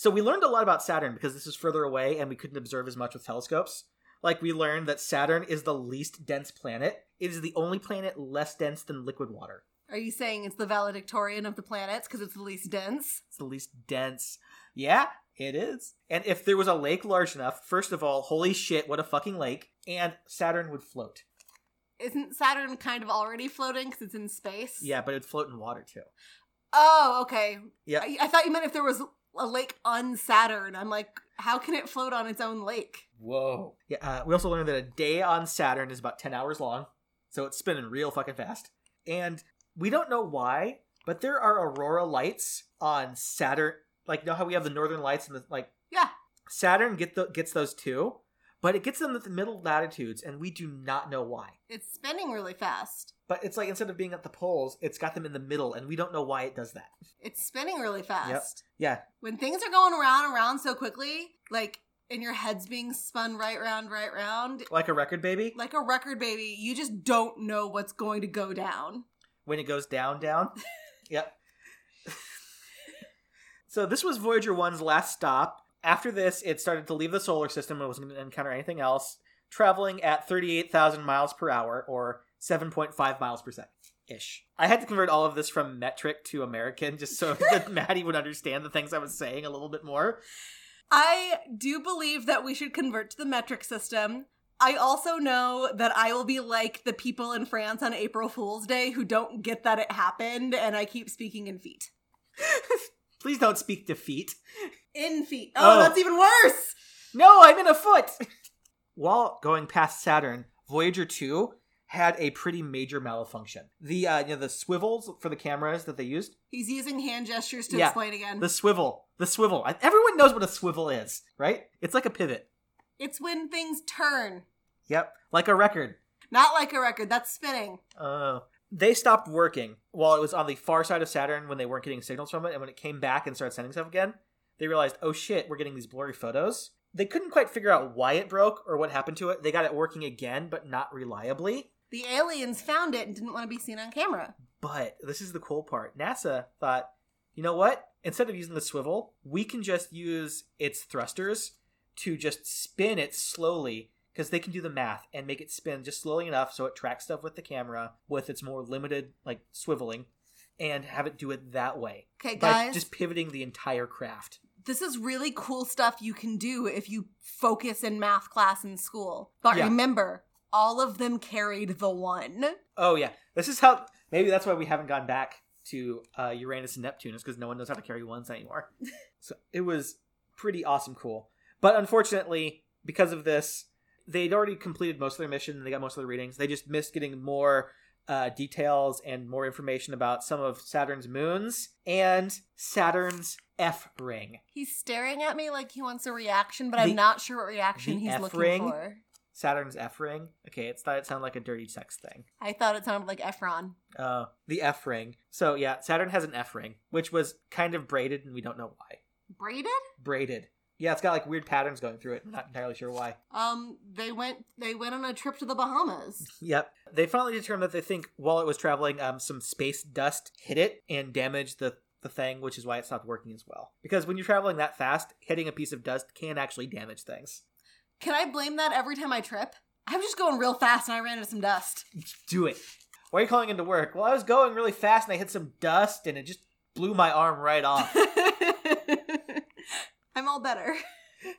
So we learned a lot about Saturn because this is further away and we couldn't observe as much with telescopes. Like we learned that Saturn is the least dense planet. It is the only planet less dense than liquid water. Are you saying it's the valedictorian of the planets because it's the least dense? It's the least dense. Yeah, it is. And if there was a lake large enough, first of all, holy shit, what a fucking lake, and Saturn would float. Isn't Saturn kind of already floating because it's in space? Yeah, but it'd float in water too. Oh, okay. Yeah. I, I thought you meant if there was a lake on Saturn. I'm like, how can it float on its own lake? Whoa. Yeah, uh, we also learned that a day on Saturn is about 10 hours long, so it's spinning real fucking fast. And we don't know why, but there are aurora lights on Saturn. Like, know how we have the northern lights and the, like, Yeah. Saturn get the, gets those too, but it gets them at the middle latitudes, and we do not know why. It's spinning really fast. But it's like instead of being at the poles, it's got them in the middle, and we don't know why it does that. It's spinning really fast. Yep. Yeah, When things are going around and around so quickly, like, and your head's being spun right round, right round, like a record baby. like a record baby, you just don't know what's going to go down. when it goes down, down. yep. so this was Voyager 1's last stop. After this, it started to leave the solar system and wasn't going to encounter anything else, traveling at 38,000 miles per hour, or 7.5 miles per second. Ish. I had to convert all of this from metric to American just so that Maddie would understand the things I was saying a little bit more. I do believe that we should convert to the metric system. I also know that I will be like the people in France on April Fool's Day who don't get that it happened, and I keep speaking in feet. Please don't speak defeat. In feet. Oh, Oh. that's even worse! No, I'm in a foot. While going past Saturn, Voyager 2 had a pretty major malfunction. The uh, you know the swivels for the cameras that they used, He's using hand gestures to Yeah. explain again. the swivel, the swivel. Everyone knows what a swivel is, right? It's like a pivot. It's when things turn. Yep, like a record. Not like a record, that's spinning. Oh. They stopped working while it was on the far side of Saturn when they weren't getting signals from it, and when it came back and started sending stuff again, they realized, oh shit, we're getting these blurry photos. they couldn't quite figure out why it broke or what happened to it. They got it working again, but not reliably. The aliens found it and didn't want to be seen on camera. But this is the cool part. NASA thought, you know what? Instead of using the swivel, we can just use its thrusters to just spin it slowly because they can do the math and make it spin just slowly enough so it tracks stuff with the camera with its more limited like swiveling and have it do it that way Okay, by guys. just pivoting the entire craft. this is really cool stuff you can do if you focus in math class in school. But Yeah. remember, all of them carried the one. Oh yeah, this is how maybe that's why we haven't gone back to uh, Uranus and Neptune is because no one knows how to carry ones anymore. so it was pretty awesome, cool. But unfortunately, because of this, they'd already completed most of their mission and they got most of the readings. They just missed getting more uh, details and more information about some of Saturn's moons and Saturn's F ring. He's staring at me like he wants a reaction, but The- I'm not sure what reaction he's F looking ring? for. Saturn's F ring. Okay, it's thought it sounded like a dirty sex thing. I thought it sounded like Efron. Uh, the F ring. So yeah, Saturn has an F ring, which was kind of braided, and we don't know why. Braided? Braided. Yeah, it's got like weird patterns going through it. I'm not entirely sure why. Um, they went they went on a trip to the Bahamas. Yep. They finally determined that they think while it was traveling, um, some space dust hit it and damaged the the thing, which is why it stopped working as well. Because when you're traveling that fast, hitting a piece of dust can actually damage things. Can I blame that every time I trip? I'm just going real fast and I ran into some dust. Do it. Why are you calling into work? Well, I was going really fast and I hit some dust and it just blew my arm right off. I'm all better.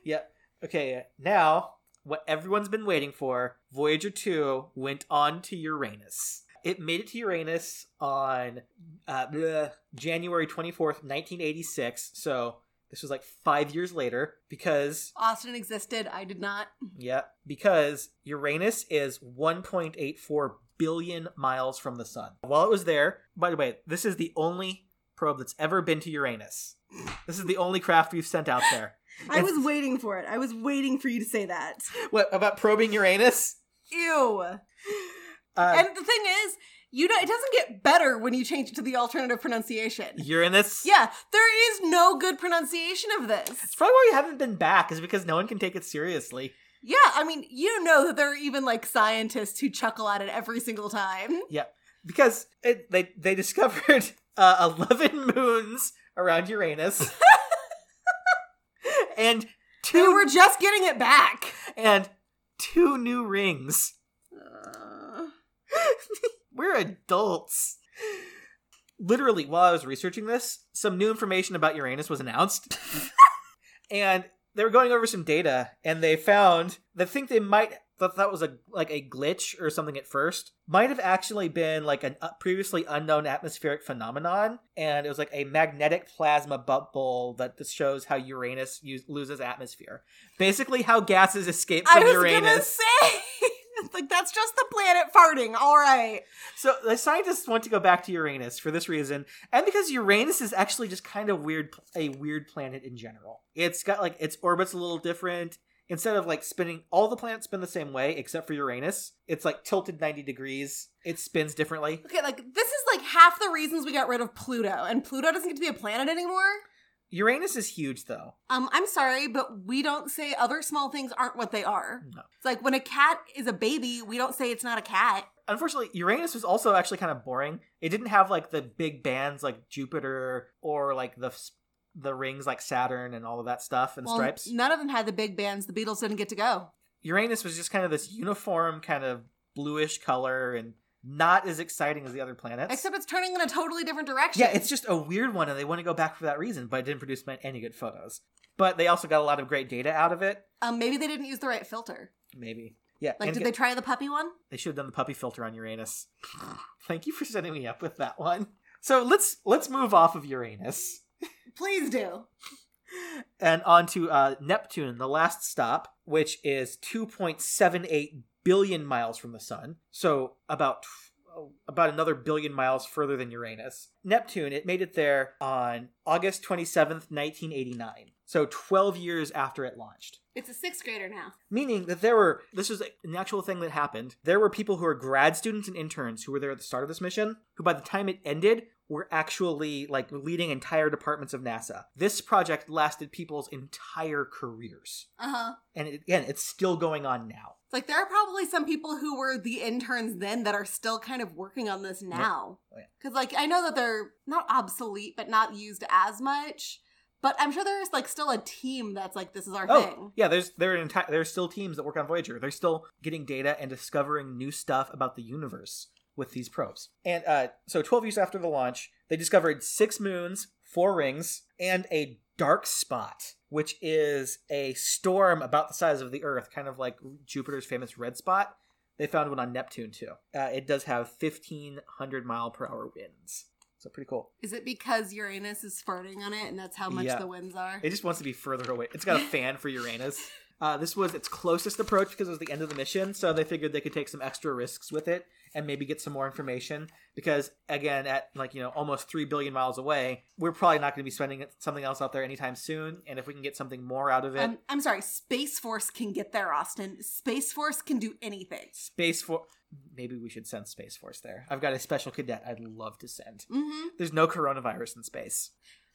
Yep. Okay, now what everyone's been waiting for Voyager 2 went on to Uranus. It made it to Uranus on uh, bleh, January 24th, 1986. So this was like five years later because, Austin existed. I did not. yeah, because Uranus is 1.84 billion miles from the sun. While it was there, by the way, this is the only probe that's ever been to Uranus. This is the only craft we've sent out there. I was waiting for it. I was waiting for you to say that. What about probing Uranus? Ew. Uh, and the thing is, you know, it doesn't get better when you change it to the alternative pronunciation. Uranus? Yeah, there is no good pronunciation of this. It's probably why we haven't been back, is because no one can take it seriously. Yeah, I mean, you know that there are even like scientists who chuckle at it every single time. Yeah, because it, they they discovered uh, 11 moons around Uranus. and They two were just getting it back. and two new rings. Uh, We're adults. Literally, while I was researching this, some new information about Uranus was announced. and they were going over some data, and they found they think they might thought that was a like a glitch or something at first might have actually been like a uh, previously unknown atmospheric phenomenon and it was like a magnetic plasma bubble that shows how uranus use, loses atmosphere basically how gases escape from I was uranus gonna say, like that's just the planet farting. All right. So the scientists want to go back to Uranus for this reason, and because Uranus is actually just kind of weird, a weird planet in general. It's got like its orbit's a little different. Instead of like spinning, all the planets spin the same way except for Uranus. It's like tilted ninety degrees. It spins differently. Okay, like this is like half the reasons we got rid of Pluto, and Pluto doesn't get to be a planet anymore. Uranus is huge though. Um, I'm sorry, but we don't say other small things aren't what they are. No. It's like when a cat is a baby, we don't say it's not a cat. Unfortunately, Uranus was also actually kind of boring. It didn't have like the big bands like Jupiter or like the the rings like Saturn and all of that stuff and Well, stripes. none of them had the big bands. The Beatles didn't get to go. Uranus was just kind of this uniform kind of bluish color and not as exciting as the other planets. Except it's turning in a totally different direction. yeah, it's just a weird one and they want to go back for that reason, but it didn't produce any good photos. But they also got a lot of great data out of it. um, maybe they didn't use the right filter. Maybe. Yeah. Like, did get- they try the puppy one? They should have done the puppy filter on Uranus. Thank you for setting me up with that one. So let's let's move off of Uranus Please do. and on to uh, Neptune, the last stop, which is 2.78 billion miles from the sun. So about about another billion miles further than Uranus. Neptune, it made it there on August 27th, 1989. So 12 years after it launched. It's a sixth grader now. Meaning that there were, this was an actual thing that happened. There were people who were grad students and interns who were there at the start of this mission, who by the time it ended were actually like leading entire departments of NASA. This project lasted people's entire careers. Uh huh. And it, again, it's still going on now. Like there are probably some people who were the interns then that are still kind of working on this now. Oh, yeah. Cuz like I know that they're not obsolete but not used as much. But I'm sure there's like still a team that's like this is our Oh, thing. yeah, there's there are enti- there's still teams that work on Voyager. They're still getting data and discovering new stuff about the universe with these probes. And uh, so 12 years after the launch, they discovered six moons, four rings, and a dark spot, which is a storm about the size of the Earth, kind of like Jupiter's famous red spot. They found one on Neptune too. Uh, it does have 1500 mile per hour winds. So pretty cool. Is it because Uranus is farting on it and that's how much Yeah. the winds are? It just wants to be further away. It's got a fan for Uranus. Uh, this was its closest approach because it was the end of the mission, so they figured they could take some extra risks with it and maybe get some more information. Because again, at like you know almost three billion miles away, we're probably not going to be spending something else out there anytime soon. And if we can get something more out of it, I'm, I'm sorry, Space Force can get there, Austin. Space Force can do anything. Space Force. Maybe we should send Space Force there. I've got a special cadet I'd love to send. Mm-hmm. There's no coronavirus in space.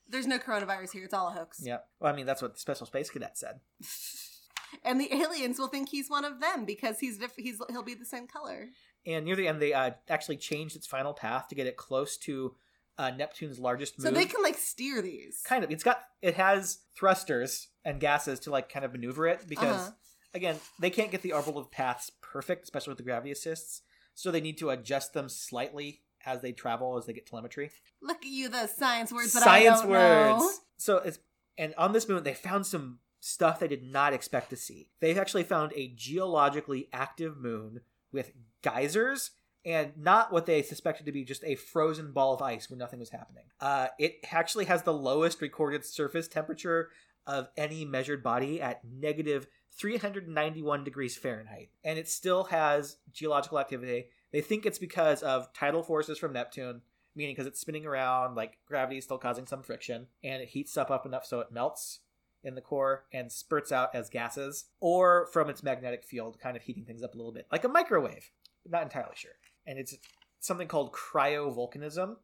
There's no coronavirus here. It's all a hoax. Yeah. Well, I mean that's what the special space cadet said. And the aliens will think he's one of them because he's diff- he's he'll be the same color. And near the end they uh, actually changed its final path to get it close to uh, neptune's largest moon. So they can like steer these. kind of it's got it has thrusters and gases to like kind of maneuver it because Uh-huh. again they can't get the orbital paths perfect especially with the gravity assists so they need to adjust them slightly as they travel as they get telemetry Look at you, the science words that science I don't words know. so it's and on this moon they found some stuff they did not expect to see they actually found a geologically active moon with geysers and not what they suspected to be just a frozen ball of ice where nothing was happening. Uh, it actually has the lowest recorded surface temperature of any measured body at negative 391 degrees fahrenheit. And it still has geological activity. They think it's because of tidal forces from neptune meaning because it's spinning around, like gravity is still causing some friction, and it heats stuff up enough so it melts in the core and spurts out as gases, or from its magnetic field, kind of heating things up a little bit, like a microwave. Not entirely sure. And it's something called cryovolcanism,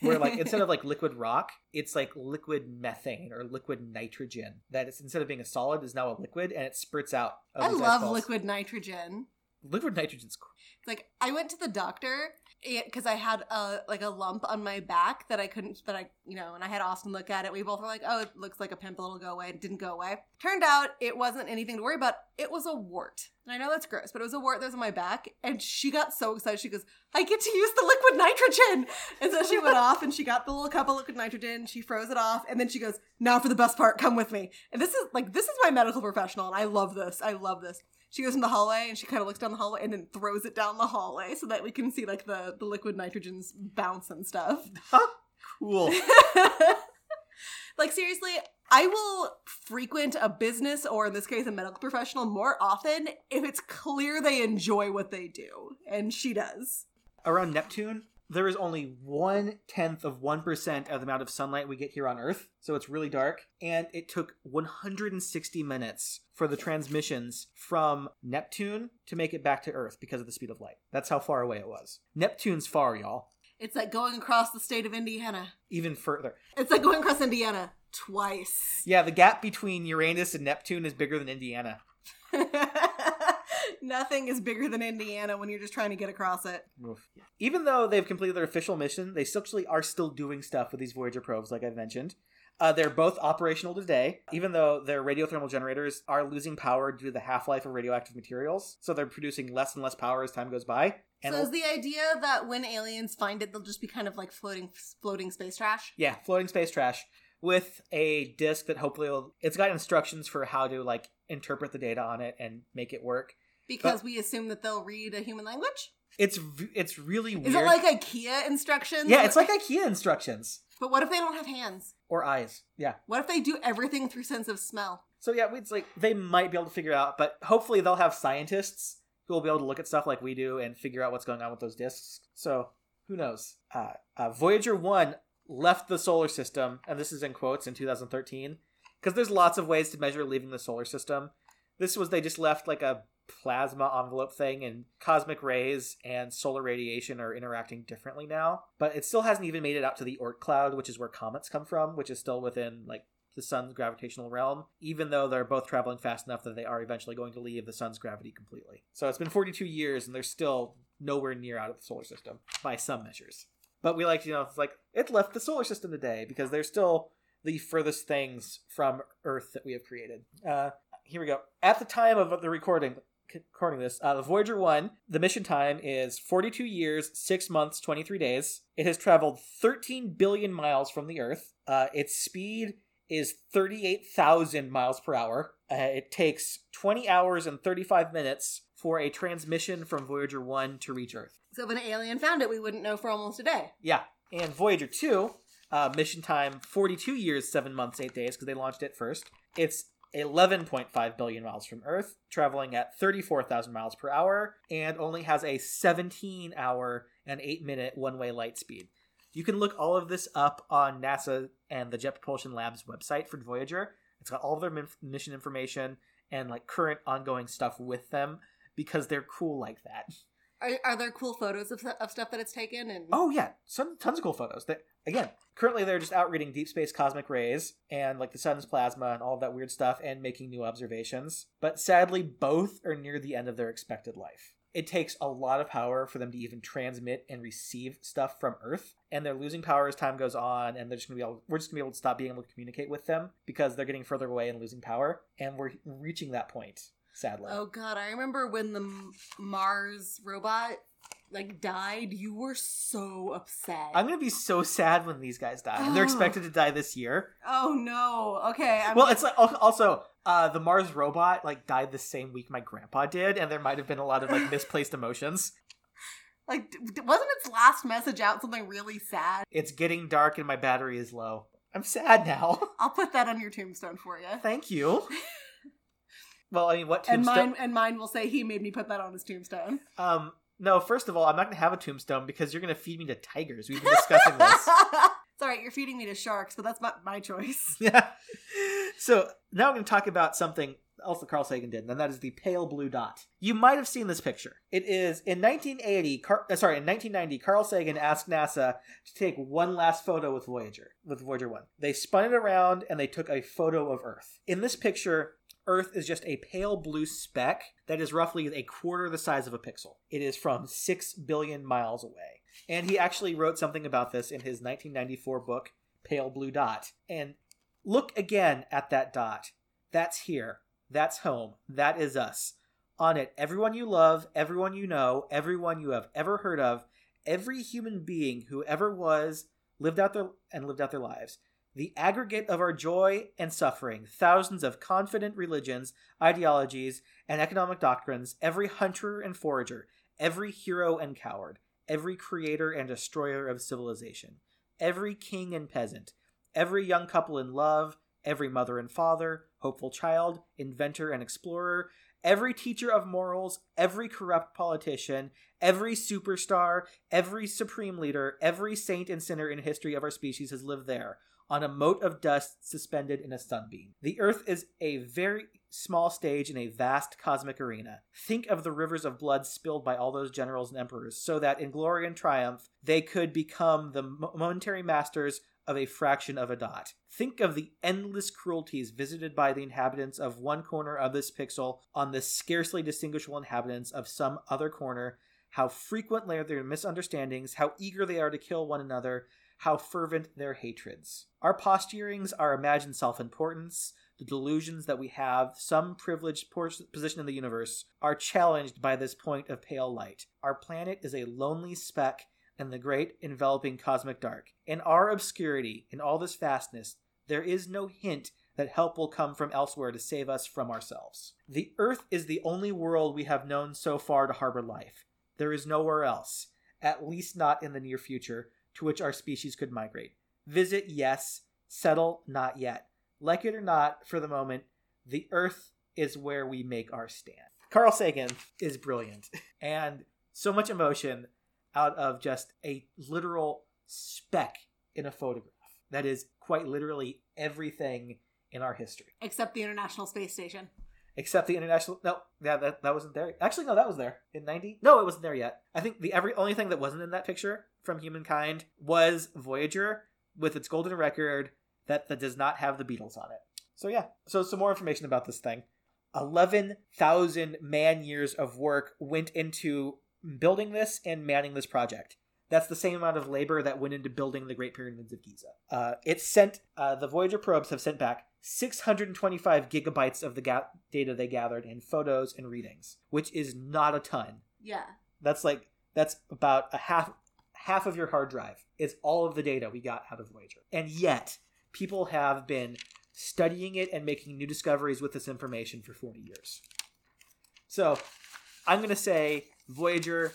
where like instead of like liquid rock, it's like liquid methane or liquid nitrogen. That it's instead of being a solid is now a liquid, and it spurts out. of I love liquid nitrogen. Liquid nitrogen's cool. Like I went to the doctor because I had a like a lump on my back that I couldn't that I you know and I had Austin look at it. We both were like, oh, it looks like a pimple. It'll go away. It didn't go away. Turned out it wasn't anything to worry about. It was a wart. And I know that's gross, but it was a wart that was on my back. And she got so excited. She goes, I get to use the liquid nitrogen. And so she went off and she got the little cup of liquid nitrogen. She froze it off, and then she goes, now for the best part. Come with me. And this is like this is my medical professional, and I love this. I love this she goes in the hallway and she kind of looks down the hallway and then throws it down the hallway so that we can see like the the liquid nitrogens bounce and stuff. Cool. like seriously, I will frequent a business or in this case a medical professional more often if it's clear they enjoy what they do, and she does. around Neptune, there is only one tenth of one percent of the amount of sunlight we get here on Earth, so it's really dark. And it took 160 minutes for the transmissions from Neptune to make it back to Earth because of the speed of light. That's how far away it was. Neptune's far, y'all. It's like going across the state of Indiana. Even further. It's like going across Indiana twice. Yeah, the gap between Uranus and Neptune is bigger than Indiana. Nothing is bigger than Indiana when you're just trying to get across it. Oof. Even though they've completed their official mission, they actually are still doing stuff with these Voyager probes, like I mentioned. Uh, they're both operational today, even though their radiothermal generators are losing power due to the half life of radioactive materials. So they're producing less and less power as time goes by. And so is the idea that when aliens find it, they'll just be kind of like floating, floating space trash? yeah, floating space trash with a disk that hopefully will, it's got instructions for how to like interpret the data on it and make it work. Because we assume that they'll read a human language. It's it's really weird. Is it like IKEA instructions? yeah, it's like IKEA instructions But what if they don't have hands? or eyes. Yeah. What if they do everything through sense of smell? So yeah, it's like they might be able to figure out, but hopefully they'll have scientists who will be able to look at stuff like we do and figure out what's going on with those disks. So who knows? Uh, uh, Voyager One left the solar system, and this is in quotes in 2013, because there's lots of ways to measure leaving the solar system. This was they just left like a plasma envelope thing, and cosmic rays and solar radiation are interacting differently now. But it still hasn't even made it out to the Oort cloud, which is where comets come from, which is still within like the sun's gravitational realm, even though they're both traveling fast enough that they are eventually going to leave the sun's gravity completely. So it's been 42 years, and they're still nowhere near out of the solar system by some measures. But we like, you know, it's like it left the solar system today because they're still the furthest things from Earth that we have created. Uh, here we go. At the time of the recording, recording this, uh, the Voyager 1, the mission time is 42 years, 6 months, 23 days. It has traveled 13 billion miles from the Earth. Uh, its speed is 38,000 miles per hour. Uh, it takes 20 hours and 35 minutes for a transmission from Voyager 1 to reach Earth. So if an alien found it, we wouldn't know for almost a day. Yeah. And Voyager 2, uh, mission time 42 years, 7 months, 8 days, because they launched it first. It's 11.5 billion miles from Earth, traveling at 34,000 miles per hour, and only has a 17 hour and 8 minute one way light speed. You can look all of this up on NASA and the Jet Propulsion Labs website for Voyager. It's got all of their mission information and like current ongoing stuff with them because they're cool like that. Are, are there cool photos of, of stuff that it's taken? And oh yeah, some tons of cool photos. That again, currently they're just out reading deep space cosmic rays and like the sun's plasma and all that weird stuff and making new observations. But sadly, both are near the end of their expected life it takes a lot of power for them to even transmit and receive stuff from Earth, and they're losing power as time goes on, and they're just gonna be able, we're just gonna be able to stop being able to communicate with them because they're getting further away and losing power, and we're reaching that point. Sadly. Oh god, I remember when the Mars robot like died, you were so upset. I'm gonna be so sad when these guys die. They're expected to die this year. Oh no. Okay. I'm... Well, it's like also uh, the Mars robot like died the same week my grandpa did, and there might have been a lot of like misplaced emotions. Like, wasn't its last message out something really sad? It's getting dark and my battery is low. I'm sad now. I'll put that on your tombstone for you. Thank you. well, I mean, what tombstone? And mine and mine will say he made me put that on his tombstone. Um, no, first of all, I'm not going to have a tombstone because you're going to feed me to tigers. We've been discussing this. it's all right. You're feeding me to sharks, but that's not my choice. Yeah. So now I'm going to talk about something else that Carl Sagan did, and that is the pale blue dot. You might have seen this picture. It is in 1980. Car- uh, sorry, in 1990, Carl Sagan asked NASA to take one last photo with Voyager, with Voyager One. They spun it around and they took a photo of Earth. In this picture, Earth is just a pale blue speck that is roughly a quarter the size of a pixel. It is from 6 billion miles away. And he actually wrote something about this in his 1994 book, Pale Blue Dot. And look again at that dot. That's here. That's home. That is us. On it, everyone you love, everyone you know, everyone you have ever heard of, every human being who ever was, lived out their and lived out their lives the aggregate of our joy and suffering, thousands of confident religions, ideologies, and economic doctrines, every hunter and forager, every hero and coward, every creator and destroyer of civilization, every king and peasant, every young couple in love, every mother and father, hopeful child, inventor and explorer, every teacher of morals, every corrupt politician, every superstar, every supreme leader, every saint and sinner in history of our species has lived there on a mote of dust suspended in a sunbeam. The Earth is a very small stage in a vast cosmic arena. Think of the rivers of blood spilled by all those generals and emperors, so that in glory and triumph they could become the momentary masters of a fraction of a dot. Think of the endless cruelties visited by the inhabitants of one corner of this pixel on the scarcely distinguishable inhabitants of some other corner, how frequent are their misunderstandings, how eager they are to kill one another, how fervent their hatreds. Our posturings, our imagined self importance, the delusions that we have some privileged position in the universe are challenged by this point of pale light. Our planet is a lonely speck in the great enveloping cosmic dark. In our obscurity, in all this vastness, there is no hint that help will come from elsewhere to save us from ourselves. The Earth is the only world we have known so far to harbor life. There is nowhere else, at least not in the near future, to which our species could migrate. Visit, yes. Settle, not yet. Like it or not, for the moment, the Earth is where we make our stand. Carl Sagan is brilliant, and so much emotion out of just a literal speck in a photograph. That is quite literally everything in our history. Except the International Space Station. Except the international. No, yeah, that, that wasn't there. Actually, no, that was there in '90. No, it wasn't there yet. I think the every only thing that wasn't in that picture from humankind was Voyager with its golden record that, that does not have the Beatles on it. So yeah, so some more information about this thing. Eleven thousand man years of work went into building this and manning this project. That's the same amount of labor that went into building the Great Pyramids of Giza. Uh, it sent uh, the Voyager probes have sent back 625 gigabytes of the ga- data they gathered in photos and readings, which is not a ton. Yeah. That's like that's about a half half of your hard drive. Is all of the data we got out of Voyager, and yet people have been studying it and making new discoveries with this information for 40 years. So, I'm going to say Voyager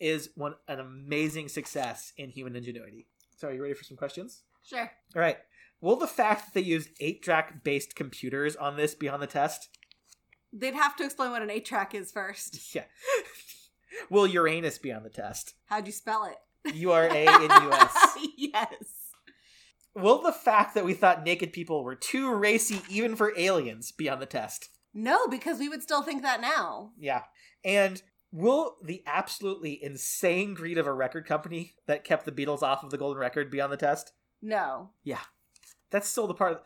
is one an amazing success in human ingenuity. So, are you ready for some questions? Sure. All right. Will the fact that they used eight track based computers on this be on the test? They'd have to explain what an eight track is first. Yeah. Will Uranus be on the test? How'd you spell it? U R A N U S. yes. Will the fact that we thought naked people were too racy even for aliens be on the test? No, because we would still think that now. Yeah. And will the absolutely insane greed of a record company that kept the Beatles off of the golden record be on the test? No. Yeah. That's still the part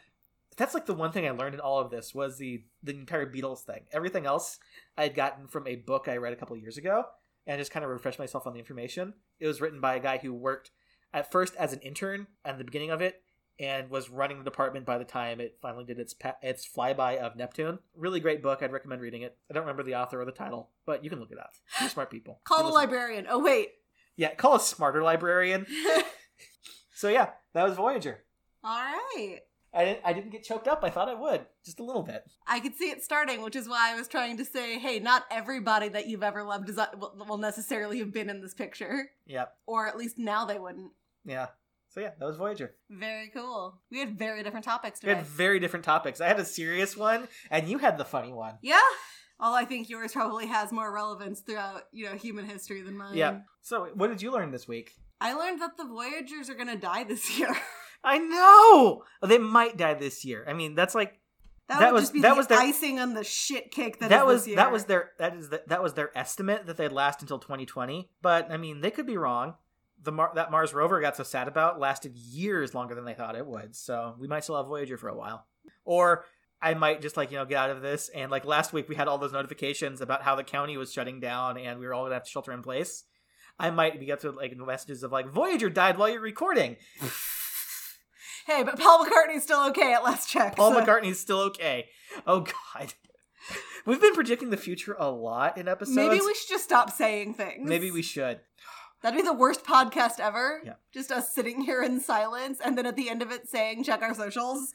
that's like the one thing I learned in all of this was the the entire Beatles thing. Everything else I had gotten from a book I read a couple years ago and just kind of refreshed myself on the information. It was written by a guy who worked at first as an intern at the beginning of it and was running the department by the time it finally did its pa- its flyby of Neptune. Really great book. I'd recommend reading it. I don't remember the author or the title, but you can look it up. You're smart people. Call the librarian. Oh, wait. Yeah, call a smarter librarian. So yeah, that was Voyager. All right. I didn't, I didn't get choked up. I thought I would, just a little bit. I could see it starting, which is why I was trying to say, hey, not everybody that you've ever loved is, uh, will, will necessarily have been in this picture. Yeah, Or at least now they wouldn't. yeah. So yeah, that was Voyager. Very cool. We had very different topics today. We had very different topics. I had a serious one, and you had the funny one. yeah. All I think yours probably has more relevance throughout, you know, human history than mine. Yeah. So what did you learn this week? I learned that the Voyagers are going to die this year. I know oh, they might die this year. I mean, that's like That, That would was- just be that the was their- icing on the shit cake that, was this year. that was their that is the, that was their estimate that they'd last until 2020. But I mean, they could be wrong. The Mar- that Mars rover got so sad about lasted years longer than they thought it would. So we might still have Voyager for a while. Or I might just like you know get out of this and like last week we had all those notifications about how the county was shutting down and we were all gonna have to shelter in place. I might be get to like messages of like Voyager died while you're recording. Hey, but Paul McCartney's still okay at last check. Paul so- McCartney's still okay. Oh god. We've been predicting the future a lot in episodes. Maybe we should just stop saying things. Maybe we should. That'd be the worst podcast ever. Yeah. Just us sitting here in silence and then at the end of it saying, check our socials.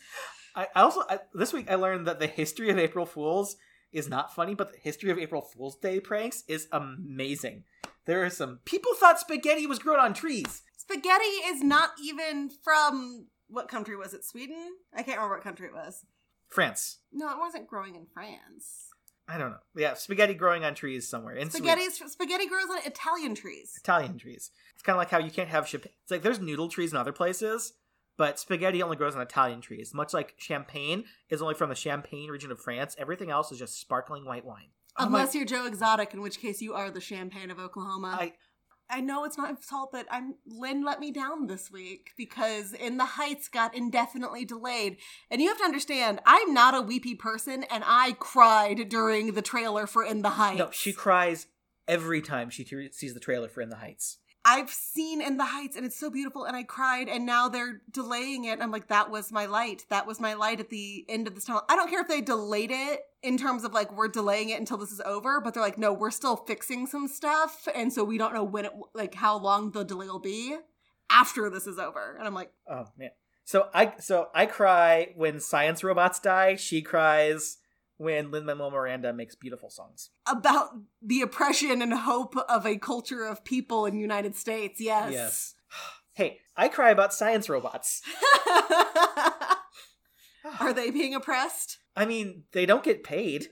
I, I also I, this week I learned that the history of April Fools is not funny, but the history of April Fool's Day pranks is amazing. There are some people thought spaghetti was grown on trees. Spaghetti is not even from what country was it? Sweden? I can't remember what country it was. France. No, it wasn't growing in France. I don't know. Yeah, spaghetti growing on trees somewhere in Sweden. Spaghetti's spaghetti grows on Italian trees. Italian trees. It's kind of like how you can't have champagne. It's like there's noodle trees in other places, but spaghetti only grows on Italian trees. Much like champagne is only from the Champagne region of France. Everything else is just sparkling white wine. Oh my- Unless you're Joe Exotic, in which case you are the champagne of Oklahoma. I I know it's not fault, but I'm Lin let me down this week because In the Heights got indefinitely delayed. And you have to understand, I'm not a weepy person, and I cried during the trailer for In the Heights. no, she cries every time she sees the trailer for In the Heights. I've seen In the Heights and it's so beautiful, and I cried, and now they're delaying it. I'm like, that was my light. That was my light at the end of this tunnel. I don't care if they delayed it in terms of like we're delaying it until this is over, but they're like, no, we're still fixing some stuff, and so we don't know when it like how long the delay will be after this is over. And I'm like, Oh man. So I so I cry when science robots die. She cries when Lin Manuel Miranda makes beautiful songs. about the oppression and hope of a culture of people in the United States. Yes. Yes. Hey, I cry about science robots. Are they being oppressed? I mean, they don't get paid.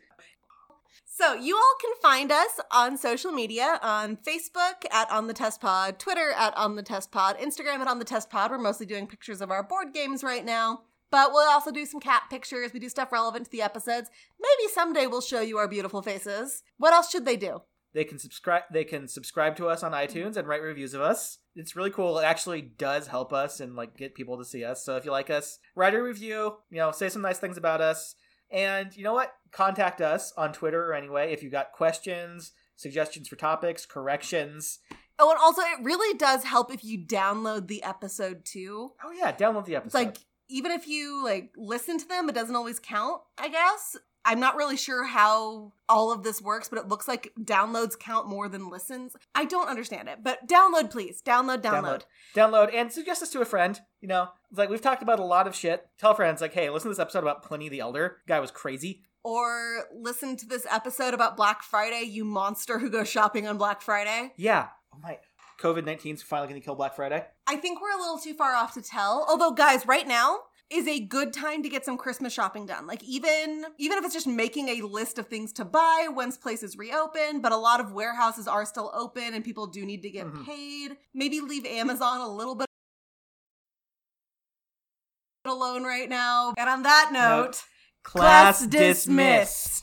So you all can find us on social media on Facebook at On the Test Pod, Twitter at On the Test Pod, Instagram at On the Test Pod. We're mostly doing pictures of our board games right now. But we'll also do some cat pictures. We do stuff relevant to the episodes. Maybe someday we'll show you our beautiful faces. What else should they do? They can subscribe. They can subscribe to us on iTunes and write reviews of us. It's really cool. It actually does help us and like get people to see us. So if you like us, write a review. You know, say some nice things about us. And you know what? Contact us on Twitter or anyway if you got questions, suggestions for topics, corrections. Oh, and also it really does help if you download the episode too. Oh yeah, download the episode. It's like even if you like listen to them, it doesn't always count, I guess. I'm not really sure how all of this works, but it looks like downloads count more than listens. I don't understand it, but download, please. Download, download. download, and suggest this to a friend. You know, it's like we've talked about a lot of shit. Tell friends, like, hey, listen to this episode about Pliny the Elder. Guy was crazy. Or listen to this episode about Black Friday, you monster who goes shopping on Black Friday. Yeah. Oh my. COVID 19's finally going to kill Black Friday. I think we're a little too far off to tell. Although, guys, right now, is a good time to get some Christmas shopping done. Like even even if it's just making a list of things to buy once places reopen, but a lot of warehouses are still open and people do need to get Mhm. paid. Maybe leave Amazon a little bit alone right now. And on that note, Class dismissed.